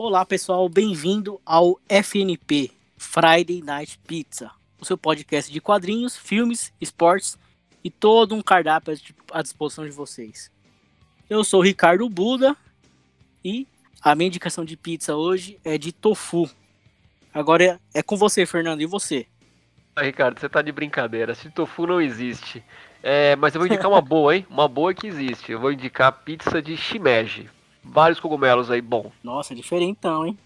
Olá pessoal, bem-vindo ao FNP Friday Night Pizza, o seu podcast de quadrinhos, filmes, esportes e todo um cardápio à disposição de vocês. Eu sou Ricardo Buda e a minha indicação de pizza hoje é de tofu. Agora é, é com você, Fernando, e você? Ah, Ricardo, você tá de brincadeira. Se tofu não existe. É, mas eu vou indicar uma boa, hein? Uma boa que existe. Eu vou indicar pizza de shimeji. Vários cogumelos aí, bom. Nossa, diferentão, hein?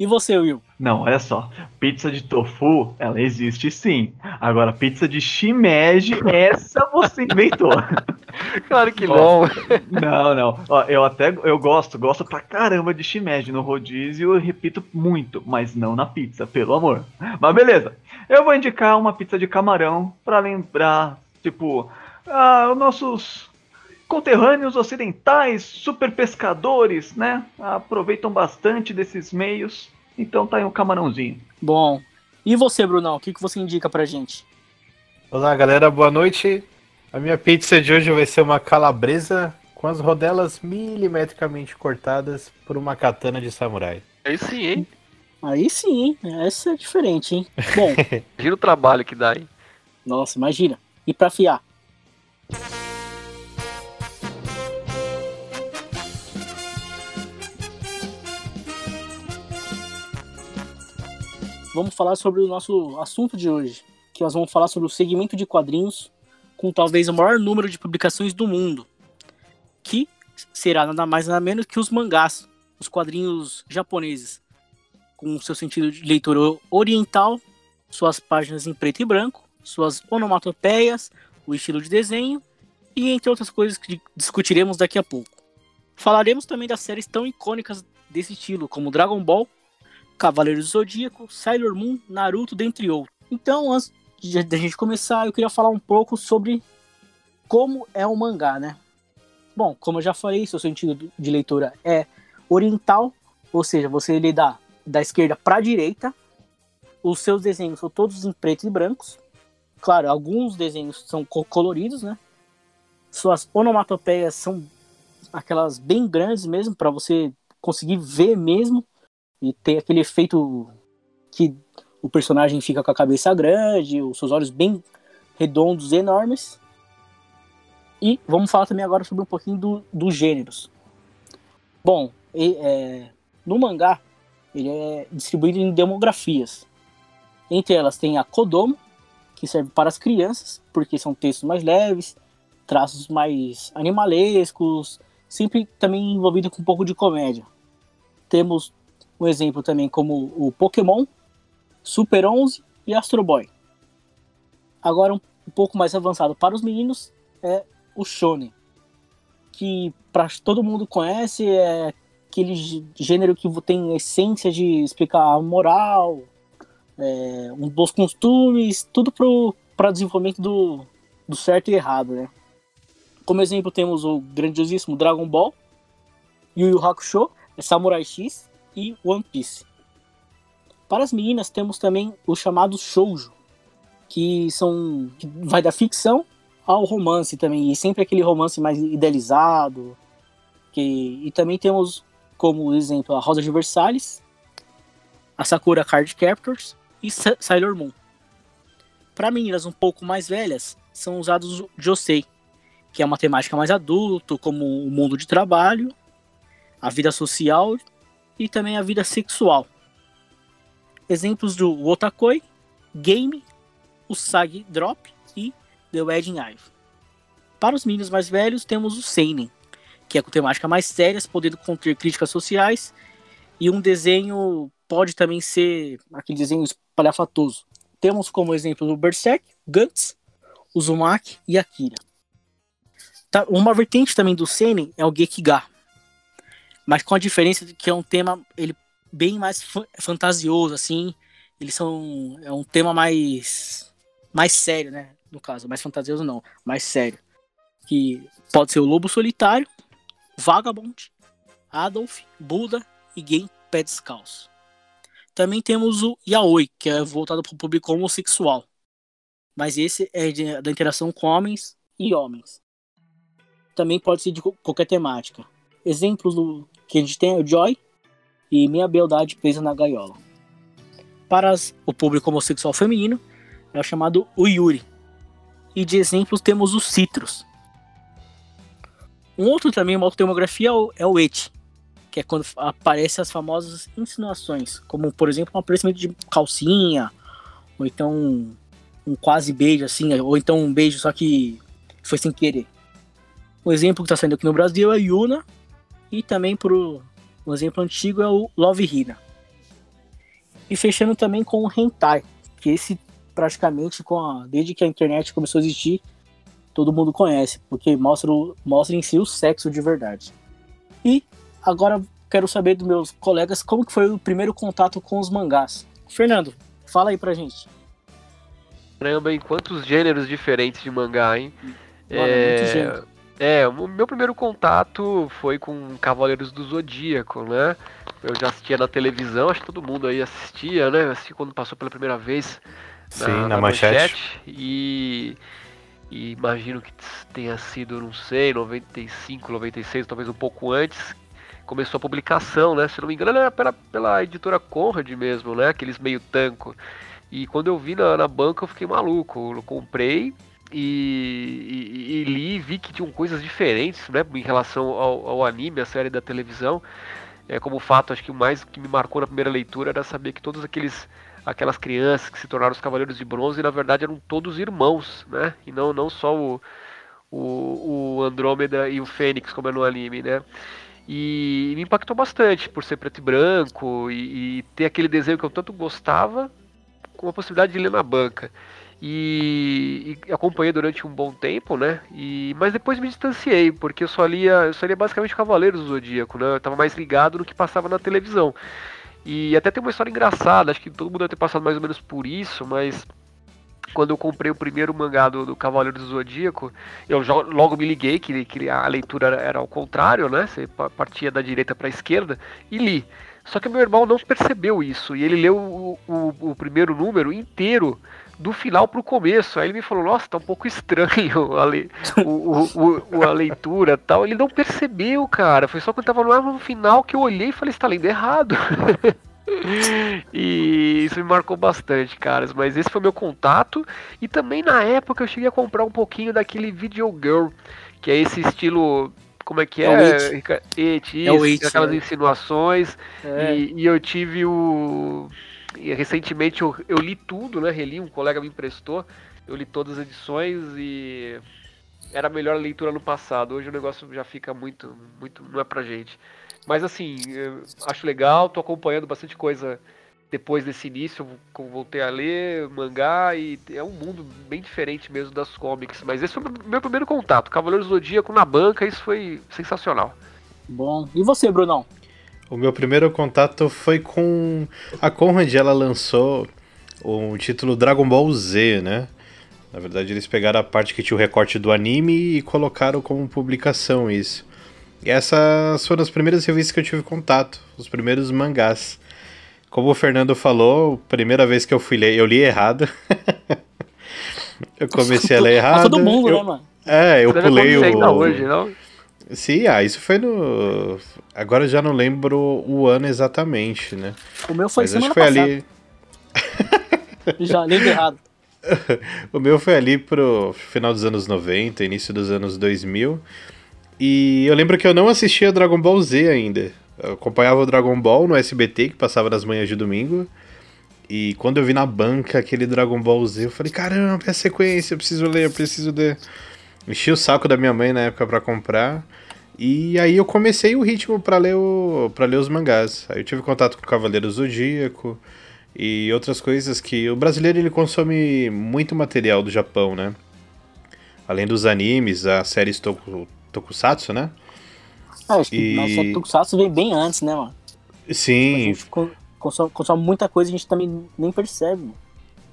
E você, Will? Não, olha só. Pizza de tofu, ela existe sim. Agora, pizza de shimeji, essa você inventou. claro que não. Não, não. Ó, eu até eu gosto, gosto pra caramba de shimeji no rodízio, eu repito muito, mas não na pizza, pelo amor. Mas beleza. Eu vou indicar uma pizza de camarão pra lembrar, tipo, ah, os nossos conterrâneos ocidentais, super pescadores, né? Aproveitam bastante desses meios. Então tá aí um camarãozinho. Bom. E você, Brunão? O que, que você indica pra gente? Olá, galera. Boa noite. A minha pizza de hoje vai ser uma calabresa com as rodelas milimetricamente cortadas por uma katana de samurai. Aí sim, hein? Aí sim, hein? Essa é diferente, hein? Bom. imagina o trabalho que dá, hein? Nossa, imagina. E pra afiar? Vamos falar sobre o nosso assunto de hoje, que nós vamos falar sobre o segmento de quadrinhos com talvez o maior número de publicações do mundo, que será nada mais nada menos que os mangás, os quadrinhos japoneses, com seu sentido de leitura oriental, suas páginas em preto e branco, suas onomatopeias, o estilo de desenho e entre outras coisas que discutiremos daqui a pouco. Falaremos também das séries tão icônicas desse estilo, como Dragon Ball Cavaleiros do Zodíaco, Sailor Moon, Naruto, dentre outros. Então, antes da gente começar, eu queria falar um pouco sobre como é o mangá, né? Bom, como eu já falei, seu sentido de leitura é oriental, ou seja, você lê da, da esquerda para a direita. Os seus desenhos são todos em preto e brancos. Claro, alguns desenhos são coloridos, né? Suas onomatopeias são aquelas bem grandes mesmo, para você conseguir ver mesmo. E tem aquele efeito que o personagem fica com a cabeça grande, os seus olhos bem redondos, enormes. E vamos falar também agora sobre um pouquinho do, dos gêneros. Bom, e, é, no mangá, ele é distribuído em demografias. Entre elas tem a Kodomo, que serve para as crianças, porque são textos mais leves, traços mais animalescos, sempre também envolvido com um pouco de comédia. Temos um exemplo também como o Pokémon, Super 11 e Astro Boy. Agora um, pouco mais avançado para os meninos é o Shonen, que para todo mundo conhece é aquele gênero que tem essência de explicar a moral, é, um bons costumes, tudo para desenvolvimento do, do certo e errado, né? Como exemplo temos o grandiosíssimo Dragon Ball, Yu Yu Hakusho, é Samurai X, e One Piece. Para as meninas temos também os chamados shoujo, que são que vai da ficção ao romance também, e sempre aquele romance mais idealizado. Que, e também temos como exemplo a Rosa de Versalhes, a Sakura Card Captors e Sailor Moon. Para meninas um pouco mais velhas, são usados Josei, que é uma temática mais adulto, como o mundo de trabalho, a vida social e também a vida sexual. Exemplos do Otakoi, Game, o Sag Drop e The Wedding Eve. Para os meninos mais velhos, temos o Seinen, que é com temática mais sérias, podendo conter críticas sociais, e um desenho pode também ser aquele desenho espalhafatoso. Temos como exemplo o Berserk, Gantz, Uzumaki e Akira. Tá, uma vertente também do Seinen é o Gekiga, mas com a diferença de que é um tema ele bem mais fantasioso assim, eles são é um tema mais mais sério, né? No caso, mais fantasioso não, mais sério. Que pode ser o Lobo Solitário, Vagabond, Adolf, Buda e Game Pé Descalço. Também temos o Yaoi, que é voltado para o público homossexual. Mas esse é de, da interação com homens e homens. Também pode ser de qualquer temática. Exemplos do, que a gente tem é o Joy, e Minha Beldade Presa na Gaiola. Para as, o público homossexual feminino, é o chamado o Yuri. E de exemplos temos o Citrus. Um outro também, uma outra demografia é o, é Et, que é quando aparecem as famosas insinuações, como por exemplo um aparecimento de calcinha, ou então um, um quase beijo assim, ou então um beijo só que foi sem querer. Um exemplo que está saindo aqui no Brasil é Yuna, e também pro um exemplo antigo é o Love Hina. E fechando também com o Hentai, que esse praticamente com a, desde que a internet começou a existir, todo mundo conhece, porque mostra, mostra em si o sexo de verdade. E agora quero saber dos meus colegas como que foi o primeiro contato com os mangás. Fernando, fala aí pra gente. Caramba, em quantos gêneros diferentes de mangá, hein? Mano, é... É, o meu primeiro contato foi com Cavaleiros do Zodíaco, né? Eu já assistia na televisão, acho que todo mundo aí assistia, né? Assisti quando passou pela primeira vez na, Sim, na, na manchete. manchete. E, e imagino que tenha sido, não sei, 95, 96, talvez um pouco antes, começou a publicação, né? Se não me engano, era pela, pela editora Conrad mesmo, né? Aqueles meio tanco. E quando eu vi na, na banca, eu fiquei maluco. Eu comprei e, e, e, li vi que tinham coisas diferentes né, em relação ao, ao anime, a série da televisão. É, como fato, acho que o mais que me marcou na primeira leitura era saber que todos aqueles aquelas crianças que se tornaram os Cavaleiros de Bronze, na verdade eram todos irmãos, né? E não, não só o, o, o Andrômeda e o Fênix, como é no anime, né? E, me impactou bastante por ser preto e branco e, e ter aquele desenho que eu tanto gostava com a possibilidade de ler na banca e, e, acompanhei durante um bom tempo, né? E, mas depois me distanciei, porque eu só lia, eu só lia basicamente Cavaleiros do Zodíaco, né? Eu estava mais ligado no que passava na televisão. E até tem uma história engraçada, acho que todo mundo deve ter passado mais ou menos por isso, mas quando eu comprei o primeiro mangá do, do Cavaleiro do Zodíaco, eu já, logo me liguei que, que a leitura era, era ao contrário, né? Você partia da direita para a esquerda e li. Só que meu irmão não percebeu isso e ele leu o, o, o primeiro número inteiro do final pro começo. Aí ele me falou, nossa, tá um pouco estranho a, le... o, o, a leitura tal. Ele não percebeu, cara. Foi só quando tava no final que eu olhei e falei, você tá lendo errado. e isso me marcou bastante, caras. Mas esse foi meu contato. E também na época eu cheguei a comprar um pouquinho daquele Video Girl, que é esse estilo como é que é? É o It. It, é o It, aquelas é. insinuações. É. E, e, eu tive o. E recentemente eu, eu li tudo, né? Reli, um colega me emprestou. Eu li todas as edições e era a melhor leitura no passado. Hoje o negócio já fica muito, muito, não é pra gente. Mas assim, acho legal, tô acompanhando bastante coisa depois desse início, voltei a ler mangá e é um mundo bem diferente mesmo das comics. Mas esse foi o meu primeiro contato, Cavaleiros do Zodíaco na banca, isso foi sensacional. Bom, e você, Brunão? O meu primeiro contato foi com a Conrad, ela lançou o título Dragon Ball Z, né? Na verdade, eles pegaram a parte que tinha o recorte do anime e colocaram como publicação isso. E essas foram as primeiras revistas que eu tive contato, os primeiros mangás. Como o Fernando falou, primeira vez que eu fui ler, eu li errado. eu comecei a ler errado. todo mundo, eu, né, mano? É, eu Você pulei o. Hoje, não? Sim, ah, isso foi no. Agora eu já não lembro o ano exatamente, né? O meu foi Mas semana acho que foi passada. ali. Já li errado. o meu foi ali pro final dos anos 90, início dos anos 2000. E eu lembro que eu não assistia Dragon Ball Z ainda. Eu acompanhava o Dragon Ball no SBT, que passava nas manhãs de domingo. E quando eu vi na banca aquele Dragon Ball Z, eu falei, caramba, é a sequência, eu preciso ler, eu preciso ler. Enchi o saco da minha mãe na época para comprar. E aí eu comecei o ritmo para ler o para ler os mangás. Aí eu tive contato com o Cavaleiro Zodíaco e outras coisas que o brasileiro ele consome muito material do Japão, né? Além dos animes, as séries toku, tokusatsu, né? Ah, acho que E- nossa Tokusatsu veio bem antes, né, mano? A Sim, co- consome, consome muita coisa e a gente também nem percebe.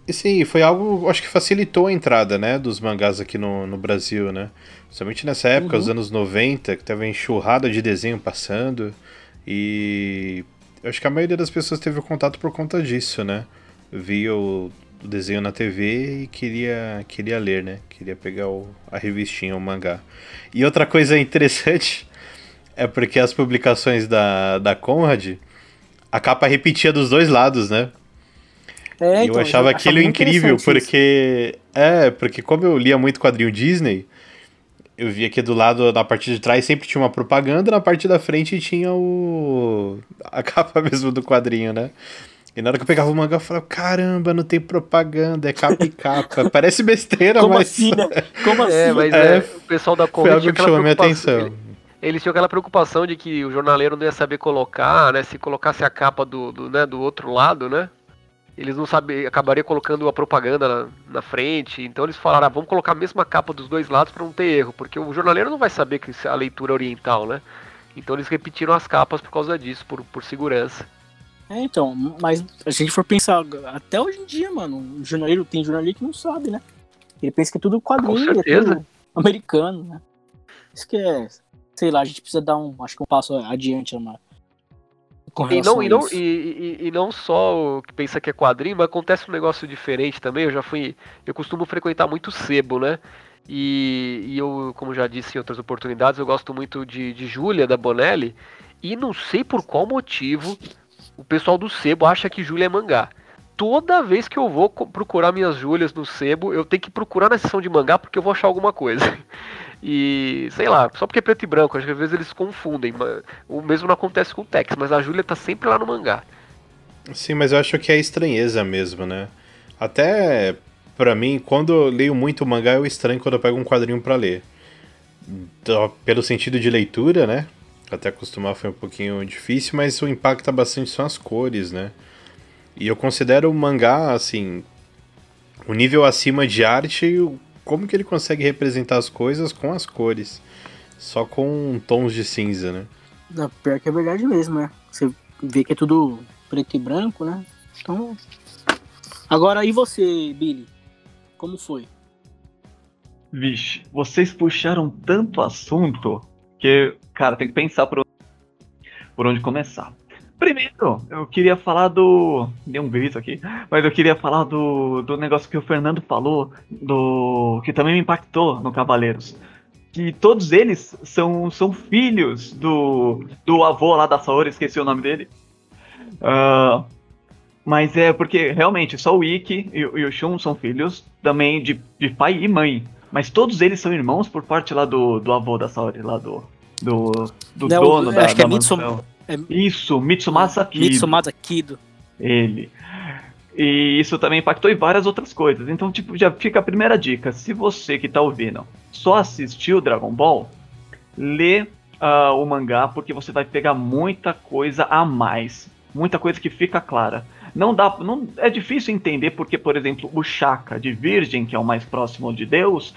E sim, foi algo, acho que facilitou a entrada, né, dos mangás aqui no, no Brasil, né? Principalmente nessa época, Uhum. os anos 90, que tava enxurrada de desenho passando. E eu acho que a maioria das pessoas teve contato por conta disso, né? Via o, o desenho na TV e queria, queria ler, né? Queria pegar o, a revistinha, o mangá. E outra coisa interessante é porque as publicações da, da Conrad, a capa repetia dos dois lados, né? É, eu achava aquilo muito incrível, interessante isso. porque. É, porque como eu lia muito quadrinho Disney, eu via que do lado, na parte de trás, sempre tinha uma propaganda, na parte da frente tinha o. a capa mesmo do quadrinho, né? E na hora que eu pegava o mangá, eu falava, caramba, não tem propaganda, é capa e capa. Parece besteira, Como mas. assim, né? Como assim? É, mas É, é, o pessoal da Foi Conrad algo tinha que aquela chamou minha preocupação. atenção. ele- Eles tinham aquela preocupação de que o jornaleiro não ia saber colocar, né? Se colocasse a capa do, do, né, do outro lado, né? Eles não saberiam, acabaria colocando a propaganda na, na frente. Então eles falaram, ah, vamos colocar a mesma capa dos dois lados para não ter erro, porque o jornaleiro não vai saber que é a leitura oriental, né? Então eles repetiram as capas por causa disso, por, por segurança. É, então, mas a gente for pensar, até hoje em dia, mano, o jornaleiro tem jornaleiro que não sabe, né? Ele pensa que é tudo quadrinho, é tudo americano, né? Isso que é, sei lá, a gente precisa dar um, acho que um passo adiante, uma, com E não, e, não, e, e- e não só o que pensa que é quadrinho, mas acontece um negócio diferente também. Eu já fui. Eu costumo frequentar muito sebo, né? E, e eu, como já disse em outras oportunidades, eu gosto muito de, de Júlia, da Bonelli. E não sei por qual motivo o pessoal do sebo acha que Júlia é mangá. Toda vez que eu vou procurar minhas Júlias no sebo, eu tenho que procurar na seção de mangá porque eu vou achar alguma coisa. E sei lá, só porque é preto e branco, às vezes eles confundem. O mesmo não acontece com o Tex, mas a Júlia tá sempre lá no mangá. Sim, mas eu acho que é estranheza mesmo, né? Até pra mim, quando eu leio muito mangá, eu estranho quando eu pego um quadrinho pra ler. Pelo sentido de leitura, né? Até acostumar foi um pouquinho difícil, mas o impacta bastante são as cores, né? E eu considero o mangá, assim, o nível acima de arte, como que ele consegue representar as coisas com as cores. Só com tons de cinza, né? Não, pior que é verdade mesmo, né? Você vê que é tudo preto e branco, né? Então. Agora, e você, Billy? Como foi? Vixe, vocês puxaram tanto assunto que, cara, tem que pensar por onde, por onde começar. Primeiro, eu queria falar do. Deu um grito aqui, mas eu queria falar do, do negócio que o Fernando falou, do que também me impactou no Cavaleiros. Que todos eles são, são filhos do, do avô lá da Saori, esqueci o nome dele. Ah, mas é porque realmente só o Ikki e, o- e o Shun são filhos também de, de pai e mãe. Mas todos eles são irmãos por parte lá do, do avô da Saori, lá do, do, do Não, dono da, acho que é da mansão. É- Isso, Mitsumasa Kido. Mitsumasa Kido. Ele. E isso também impactou em várias outras coisas. Então, tipo, já fica a primeira dica. Se você que tá ouvindo só assistiu Dragon Ball, lê ah, o mangá, porque você vai pegar muita coisa a mais. Muita coisa que fica clara. Não dá. Não, é difícil entender porque, por exemplo, o Shaka de Virgem, que é o mais próximo de Deus,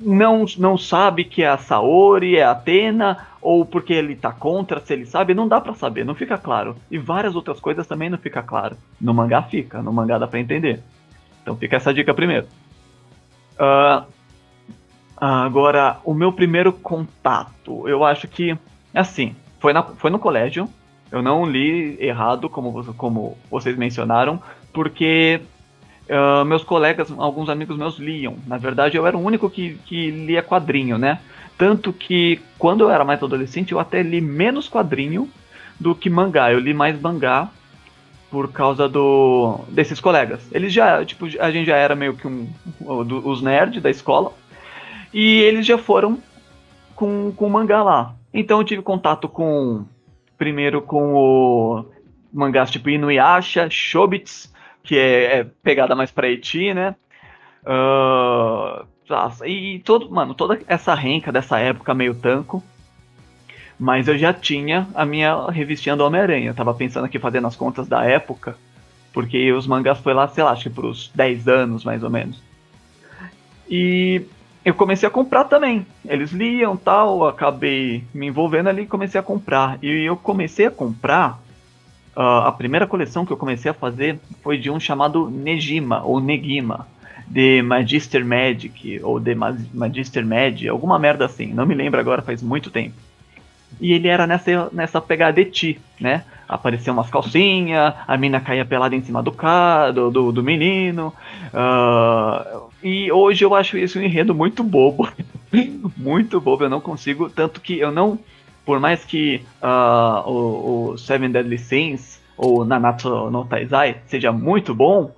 não, não sabe que é a Saori, é a Atena, ou porque ele tá contra, se ele sabe, não dá pra saber, não fica claro. E várias outras coisas também não fica claro. No mangá fica, no mangá dá pra entender. Então fica essa dica primeiro. Ah, agora, o meu primeiro contato, eu acho que, assim, foi, na, foi no colégio. Eu não li errado, como, como vocês mencionaram, porque ah, meus colegas, alguns amigos meus liam. Na verdade, eu era o único que, que lia quadrinho, né? Tanto que quando eu era mais adolescente, eu até li menos quadrinho do que mangá. Eu li mais mangá por causa do desses colegas. Eles já, tipo, a gente já era meio que um os nerds da escola e eles já foram com com mangá lá. Então eu tive contato com primeiro com o mangás tipo Inuyasha, Shobits, que é, é pegada mais pra Eti, né? Nossa, e todo, mano, toda essa renca dessa época meio tanco. Mas eu já tinha a minha revistinha do Homem-Aranha. Eu tava pensando aqui fazendo as contas da época. Porque os mangás foi lá, sei lá, acho que pros 10 anos mais ou menos. E eu comecei a comprar também. Eles liam tal, acabei me envolvendo ali e comecei a comprar. E eu comecei a comprar. Ah, a primeira coleção que eu comecei a fazer foi de um chamado Nejima, ou Negima. The Magister Magic, ou Ma- Magister Mag, alguma merda assim. Não me lembro agora, faz muito tempo. E ele era nessa, nessa pegada de ti, né? Apareciam umas calcinhas, a mina caía pelada em cima do cara, do, do, do menino. ah, e hoje eu acho isso um enredo muito bobo. muito bobo, eu não consigo. Tanto que eu não. Por mais que ah, o, o Seven Deadly Sins ou Nanatsu no Taizai seja muito bom,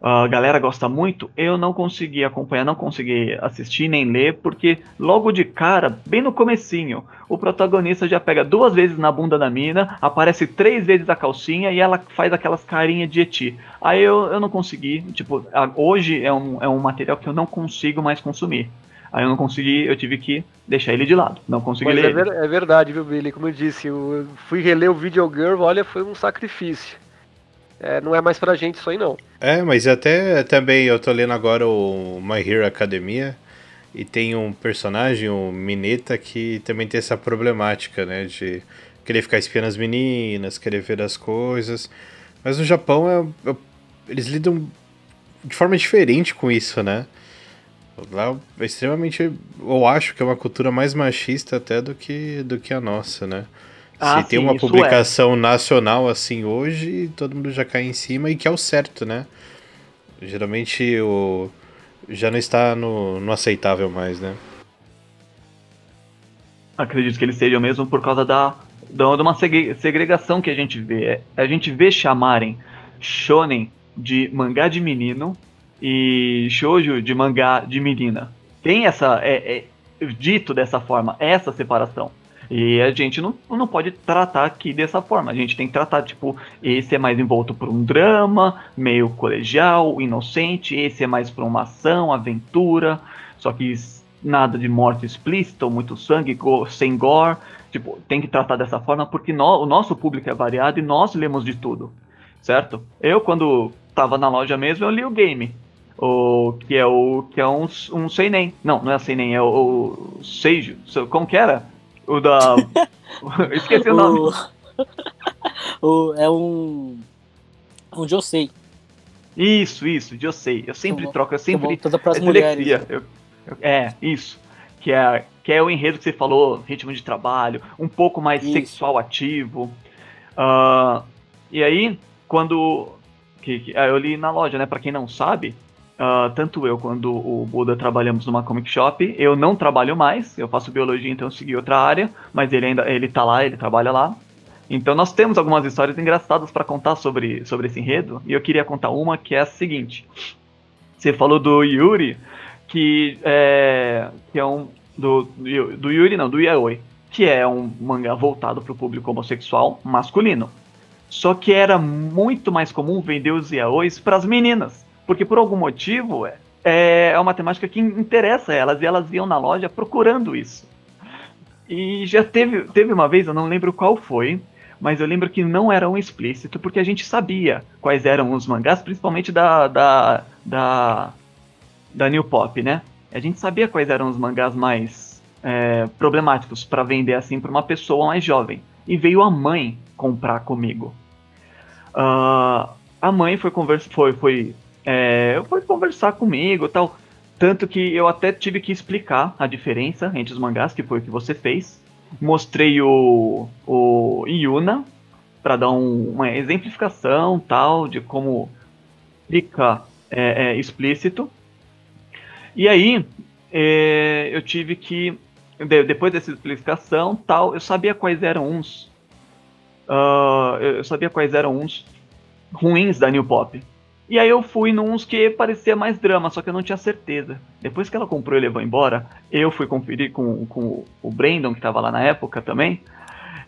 a galera gosta muito, eu não consegui acompanhar, não consegui assistir nem ler, porque logo de cara, bem no comecinho, o protagonista já pega duas vezes na bunda da mina, aparece três vezes a calcinha e ela faz aquelas carinhas de eti. Aí eu, eu não consegui, tipo, a, hoje é um, é um material que eu não consigo mais consumir. Aí eu não consegui, eu tive que deixar ele de lado. Não consegui Mas ler. é, ver- é verdade, viu, Billy? Como eu disse, eu fui reler o Video Girl, olha, foi um sacrifício. É, não é mais pra gente isso aí, não. É, mas até também eu tô lendo agora o My Hero Academia e tem um personagem, o Mineta, que também tem essa problemática, né? De querer ficar espiando as meninas, querer ver as coisas. Mas no Japão é, é- eles lidam de forma diferente com isso, né? Lá é extremamente. Eu acho que é uma cultura mais machista até do que, do que a nossa, né? Ah, Se tem sim, uma isso é. publicação nacional assim hoje, todo mundo já cai em cima e que é o certo, né? Geralmente o já não está no, no aceitável mais, né? Acredito que eles sejam mesmo por causa da, da de uma segre- segregação que a gente vê. É, A gente vê chamarem shonen de mangá de menino e shoujo de mangá de menina. Tem essa é, é dito dessa forma, essa separação. E a gente não, não pode tratar aqui dessa forma. A gente tem que tratar, tipo, esse é mais envolto por um drama, meio colegial, inocente, esse é mais por uma ação, aventura, só que nada de morte explícita, ou muito sangue, go- sem gore. Tipo, tem que tratar dessa forma porque nó- o nosso público é variado e nós lemos de tudo, certo? Eu, quando tava na loja mesmo, eu li o game. O, que é o que é um, um seinen. Não, não é seinen, é o, o Seijo. Como que era? O da. Eu Esqueci o nome. O, é um. Um Josei. Isso, isso, eu sei. Eu sempre Tô- troco, eu Tô sempre. voltando pras é mulheres. dislexia. Eu- eu- é, isso. Que é, que é o enredo que você falou, ritmo de trabalho, um pouco mais Isso. sexual ativo. Ah, e aí, quando. Que, que- ah, eu li na loja, né? Pra quem não sabe, ah, tanto eu quanto o Buda trabalhamos numa comic shop. Eu não trabalho mais, eu faço biologia, então eu segui outra área, mas ele ainda ele tá lá, ele trabalha lá. Então nós temos algumas histórias engraçadas pra contar sobre, sobre esse enredo, e eu queria contar uma que é a seguinte. Você falou do Yuri, que é, que é um. Do, do Yuri, não, do Yaoi, que é um mangá voltado para o público homossexual masculino. Só que era muito mais comum vender os yaois para as meninas, porque por algum motivo é, é uma temática que interessa elas e elas iam na loja procurando isso. E já teve, teve uma vez, eu não lembro qual foi, mas eu lembro que não era um explícito, porque a gente sabia quais eram os mangás, principalmente da, da, da, da New Pop, né? A gente sabia quais eram os mangás mais é, problemáticos para vender assim para uma pessoa mais jovem. E veio a mãe comprar comigo. Ah, a mãe foi, conversa, foi, foi, é, foi conversar comigo tal. Tanto que eu até tive que explicar a diferença entre os mangás, que foi o que você fez. Mostrei o, o Yuna para dar um- uma exemplificação tal de como fica é, é, explícito. E aí é, eu tive que de- depois dessa explicação tal, eu sabia quais eram uns ah, eu sabia quais eram uns ruins da New Pop. E aí eu fui nos que parecia mais drama, só que eu não tinha certeza. Depois que ela comprou e levou embora, eu fui conferir com, com o Brandon, que tava lá na época também.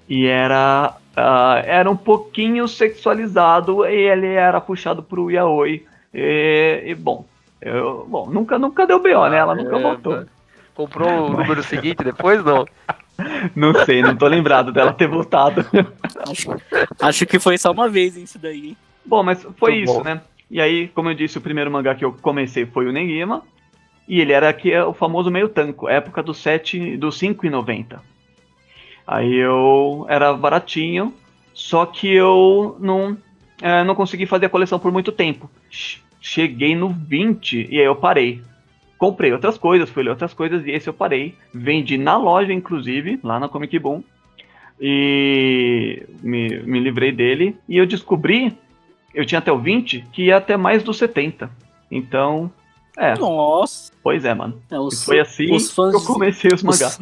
E era, ah, era um pouquinho sexualizado e ele era puxado pro yaoi. E, e, bom, eu, bom, nunca, nunca deu B.O., né? Ela nunca É, voltou. Comprou o número seguinte depois, não? Não sei, não tô lembrado dela ter voltado. Acho, acho que foi só uma vez isso daí, hein? Bom, mas foi Muito isso, bom. né? E aí, como eu disse, o primeiro mangá que eu comecei foi o Negima. E ele era aqui é o famoso meio tanco, época do 7, do 5,90. Aí eu era baratinho, só que eu não, é, não consegui fazer a coleção por muito tempo. Che- Cheguei no 20 e aí eu parei. Comprei outras coisas, fui ler outras coisas e esse eu parei. Vendi na loja, inclusive, lá na Comic Boom. E me, me livrei dele. E eu descobri, eu tinha até o 20, que ia até mais do 70. Então, é, Nossa. pois é, mano. É, os, Foi assim os fãs que eu comecei os mangás.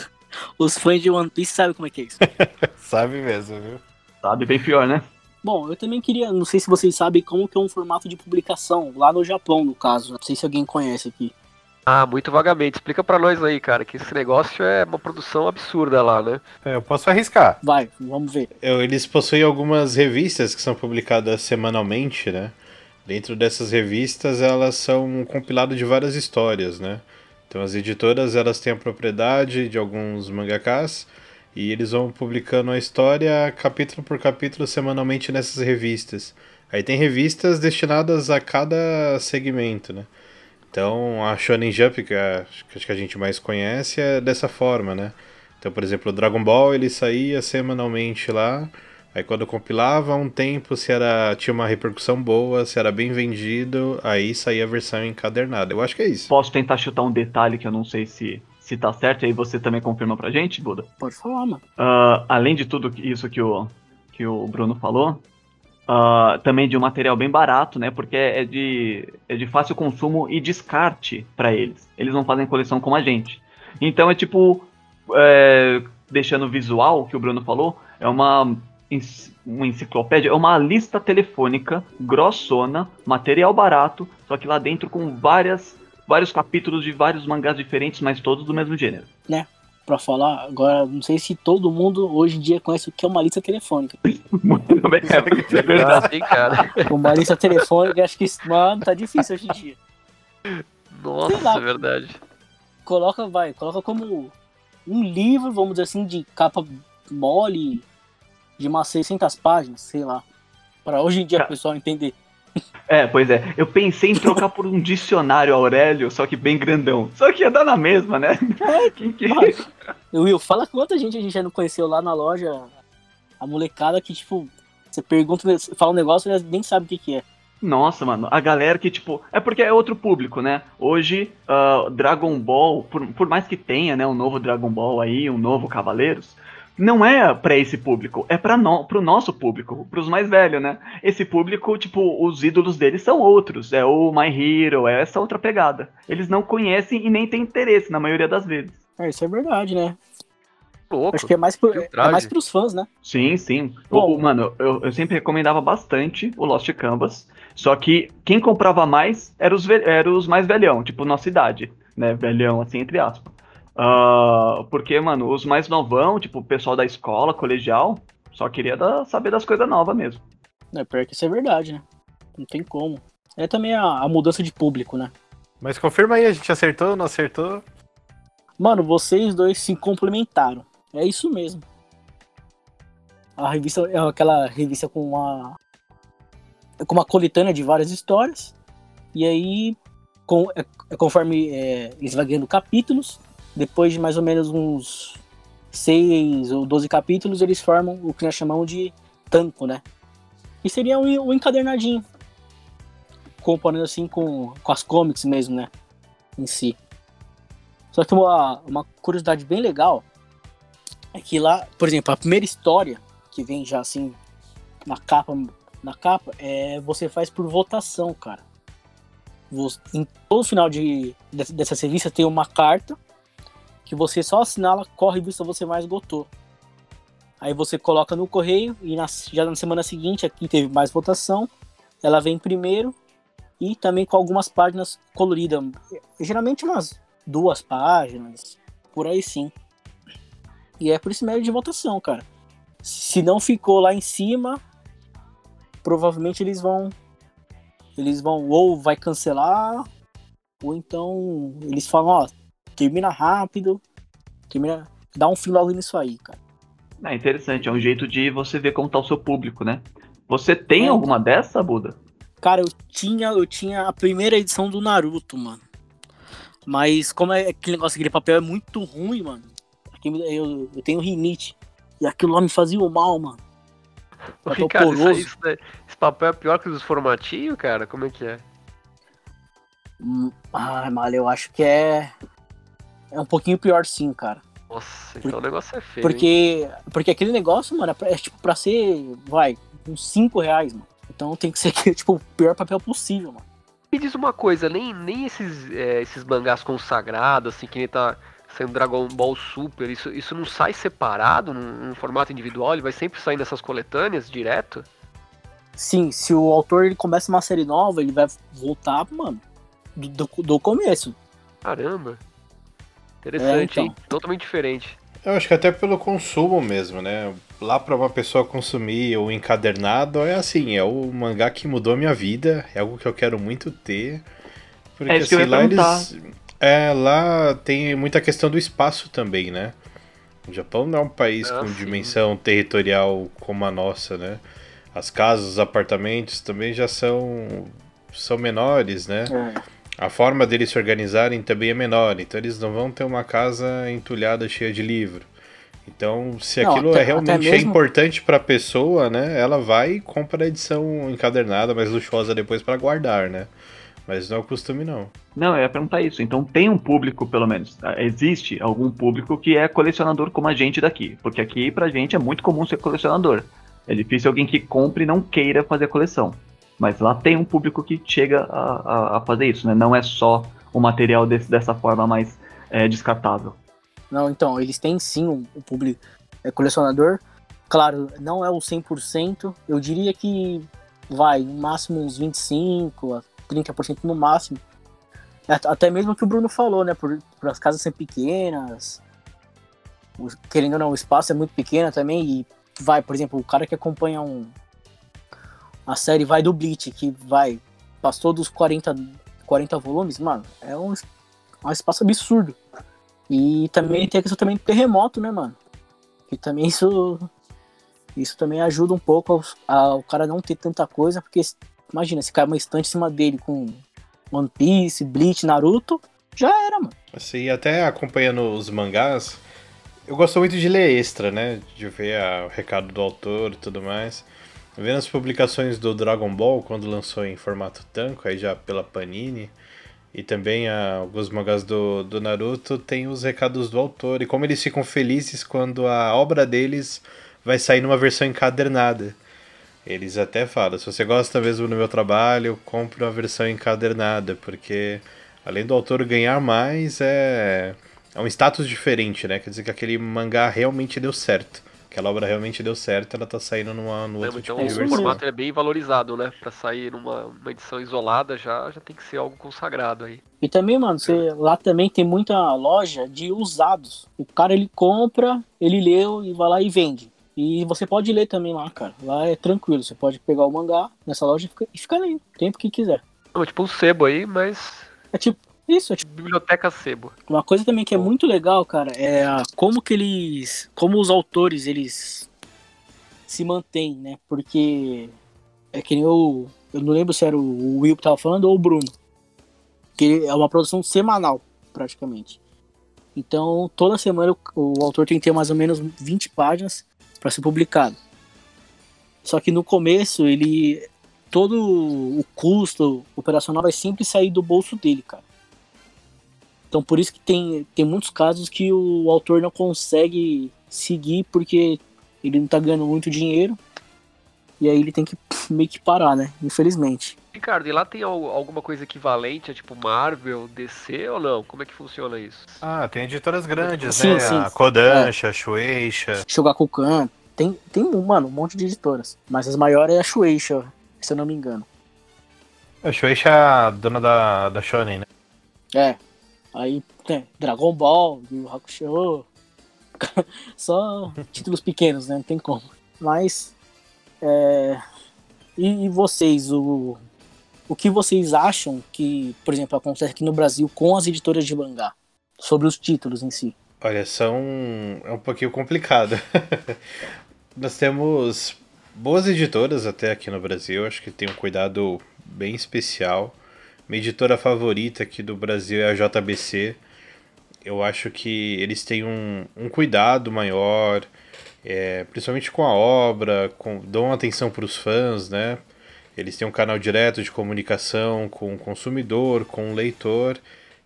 os fãs de One Piece sabem como é que é isso. Sabe mesmo, viu? Sabe, bem pior, né? Bom, eu também queria, não sei se vocês sabem como que é um formato de publicação, lá no Japão, no caso. Não sei se alguém conhece aqui. Ah, muito vagamente. Explica pra nós aí, cara, que esse negócio é uma produção absurda lá, né? É, eu posso arriscar. Vai, vamos ver. Eu- Eles possuem algumas revistas que são publicadas semanalmente, né? Dentro dessas revistas, elas são um compilado de várias histórias, né? Então as editoras, elas têm a propriedade de alguns mangakas e eles vão publicando a história capítulo por capítulo semanalmente nessas revistas. Aí tem revistas destinadas a cada segmento, né? Então a Shonen Jump, que é- que acho que a gente mais conhece, é dessa forma, né? Então, por exemplo, o Dragon Ball ele saía semanalmente lá. Aí quando compilava um tempo, se era tinha uma repercussão boa, se era bem vendido, aí saía a versão encadernada. Eu acho que é isso. Posso tentar chutar um detalhe que eu não sei se, se tá certo, e aí você também confirma pra gente, Buda? Pode falar, mano. Ah, além de tudo isso que o, que o Bruno falou, ah, também de um material bem barato, né? Porque é de, é de fácil consumo e descarte pra eles. Eles não fazem coleção como a gente. Então é tipo, é, deixando o visual que o Bruno falou, é uma, uma enciclopédia, é uma lista telefônica grossona, material barato, só que lá dentro com várias, vários capítulos de vários mangás diferentes, mas todos do mesmo gênero. Pra falar, agora, não sei se todo mundo hoje em dia conhece o que é uma lista telefônica. Muito bem, é verdade. Ah, sim, cara. Uma lista telefônica, acho que, mano, tá difícil hoje em dia. Nossa, lá. é verdade. Coloca, vai, coloca como um livro, vamos dizer assim, de capa mole, de umas 600 páginas, sei lá. Pra hoje em dia o pessoal entender. É, pois é. Eu pensei em trocar por um dicionário Aurélio, só que bem grandão. Só que ia dar na mesma, né? Quem que- Mano, Will, fala quanta gente a gente já não conheceu lá na loja. A molecada que, tipo, você pergunta, você fala um negócio e nem sabe o que, que é. Nossa, mano, a galera que, tipo. É porque é outro público, né? Hoje, ah, Dragon Ball, por, por mais que tenha, né, um novo Dragon Ball aí, um novo Cavaleiros, não é pra esse público, é pra no, pro nosso público, pros mais velhos, né? Esse público, tipo, os ídolos deles são outros. É o My Hero, é essa outra pegada. Eles não conhecem e nem têm interesse, na maioria das vezes. É, isso é verdade, né? Louco. Acho que é mais, pro, é mais pros fãs, né? Sim, sim. Bom. O- o- mano, eu, eu sempre recomendava bastante o Lost Canvas. Só que quem comprava mais eram os, ve- era os mais velhão, tipo nossa idade, né? Velhão, assim, entre aspas. Ah, porque, mano, os mais novão, tipo o pessoal da escola, colegial, só queria da- saber das coisas novas mesmo. É, pior que isso é verdade, né? Não tem como. É também a, a mudança de público, né? Mas confirma aí, a gente acertou, não acertou? Mano, vocês dois se complementaram. É isso mesmo. A revista é aquela revista com uma com uma coletânea de várias histórias. E aí, com, é- é conforme é, eles vão ganhando capítulos, depois de mais ou menos uns 6 ou 12 capítulos, eles formam o que nós chamamos de tanco, né? E seria um, um encadernadinho. Comparando assim com, com as comics mesmo, né? Em si. Só que uma, uma curiosidade bem legal é que lá, por exemplo, a primeira história que vem já assim na capa, na capa é você faz por votação, cara. Você- em todo final de, dessa, revista tem uma carta que você só assinala qual revista você mais gostou. Aí você coloca no correio e na- já na semana seguinte, aqui teve mais votação, ela vem primeiro e também com algumas páginas coloridas. Geralmente umas duas páginas, por aí sim. E é por esse médio de votação, cara. Se não ficou lá em cima, provavelmente eles vão. Eles vão ou vai cancelar, ou então eles falam, ó, termina rápido, termina. Dá um fim logo nisso aí, cara. É interessante, é um jeito de você ver como tá o seu público, né? Você tem É. alguma dessa, Buda? Cara, eu tinha, eu tinha a primeira edição do Naruto, mano. Mas como é aquele negócio, aquele papel é muito ruim, mano. Eu, eu tenho rinite. E aquilo lá me fazia o mal, mano. Ô, papel Ricardo, isso, poroso. isso daí- esse papel é pior que os formatinhos, cara? Como é que é? Hum, Ai, mano, eu acho que é. É um pouquinho pior sim, cara. Nossa, então o negócio é feio. hein? Porque, porque aquele negócio, mano, é, é tipo pra ser, vai, uns 5 reais, mano. Então tem que ser tipo, o pior papel possível, mano. Me diz uma coisa, nem, nem esses, é, esses mangás consagrados, assim, que nem tá saindo Dragon Ball Super, isso, isso não sai separado num, num formato individual? Ele vai sempre sair nessas coletâneas direto? sim, se o autor ele começa uma série nova, ele vai voltar, mano, do, do, do começo. Caramba. Interessante, É, então. hein? Totalmente diferente. Eu acho que até pelo consumo mesmo, né? Lá pra uma pessoa consumir o encadernado é assim, é o mangá que mudou a minha vida, é algo que eu quero muito ter. Porque É isso que eu assim, ia lá perguntar. eles. É, lá tem muita questão do espaço também, né? O Japão não é um país Ah, com sim. dimensão territorial como a nossa, né? As casas, os apartamentos também já são, são menores, né? É. A forma deles se organizarem também é menor, então eles não vão ter uma casa entulhada cheia de livro. Então, se Não, aquilo até- é realmente até é mesmo- importante para a pessoa, né, ela vai e compra a edição encadernada, mais luxuosa depois para guardar, né? Mas não é o costume não. Não, eu ia perguntar isso. Então tem um público, pelo menos. ah, Existe algum público que é colecionador como a gente daqui. Porque aqui pra gente é muito comum ser colecionador. É difícil alguém que compre e não queira fazer coleção. Mas lá tem um público que chega a, a- a fazer isso, né? Não é só o material desse, dessa forma mais é, descartável. Não, então, eles têm sim um, um público é, colecionador. Claro, não é o 100%. Eu diria que vai, no máximo uns 25% a 30% no máximo. At- Até mesmo o que o Bruno falou, né? Por, por as casas serem pequenas. Querendo ou não, o espaço é muito pequeno também. E vai, por exemplo, o cara que acompanha um. A série vai do Bleach, que vai. Passou dos 40, 40 volumes, mano. É um, es- um espaço absurdo. E também tem a questão também do terremoto, né, mano? Que também isso. Isso também ajuda um pouco aos- ao cara não ter tanta coisa, porque imagina, se cai uma estante em cima dele com One Piece, Bleach, Naruto, já era, mano. Assim, até acompanhando os mangás, eu gosto muito de ler extra, né? De ver a- o recado do autor e tudo mais. Vendo as publicações do Dragon Ball, quando lançou em formato tanco, aí já pela Panini, e também a- alguns mangás do, do Naruto, tem os recados do autor e como eles ficam felizes quando a obra deles vai sair numa versão encadernada. Eles até falam, se você gosta mesmo do meu trabalho, compre uma versão encadernada, porque além do autor ganhar mais, é, é um status diferente, né? Quer dizer que aquele mangá realmente deu certo. Aquela obra realmente deu certo, ela tá saindo numa, no outro Então tipo é o formato é bem valorizado, né? Pra sair numa uma edição isolada já, já tem que ser algo consagrado aí. E também, mano, você, lá também tem muita loja de usados. O cara ele compra, ele leu e vai lá e vende. E você pode ler também lá, cara. Lá é tranquilo. Você pode pegar o mangá nessa loja e fica, ficar lendo o tempo que quiser. Não, tipo um sebo aí, mas É tipo, isso, é tipo. biblioteca sebo. Uma coisa também que é muito legal, cara, é a- como que eles. Como os autores eles se mantêm, né? Porque é que nem eu. Eu não lembro se era o Will que tava falando ou o Bruno. Que é uma produção semanal, praticamente. Então, toda semana o, o autor tem que ter mais ou menos 20 páginas para ser publicado. Só que no começo, ele. Todo o custo operacional vai sempre sair do bolso dele, cara. Então por isso que tem, tem muitos casos que o autor não consegue seguir porque ele não tá ganhando muito dinheiro. E aí ele tem que pff, meio que parar, né? Infelizmente. Ricardo, e lá tem al- alguma coisa equivalente a tipo Marvel, DC ou não? Como é que funciona isso? Ah, tem editoras grandes, Sim, né? sim. A Kodansha, Shueisha. Shogakukan, tem, tem, mano, um monte de editoras. Mas as maiores é a Shueisha, se eu não me engano. A Shueisha é a dona da, da Shonen, né? É. Aí tem Dragon Ball, Yu Hakusho. Só títulos pequenos, né? Não tem como. Mas. É... E, e vocês, o... o que vocês acham que, por exemplo, acontece aqui no Brasil com as editoras de mangá? Sobre os títulos em si. Olha, são. É um pouquinho complicado. Nós temos boas editoras até aqui no Brasil, acho que tem um cuidado bem especial. Minha editora favorita aqui do Brasil é a JBC. Eu acho que eles têm um, um cuidado maior, é, principalmente com a obra, com, dão atenção para os fãs, né? Eles têm um canal direto de comunicação com o consumidor, com o leitor.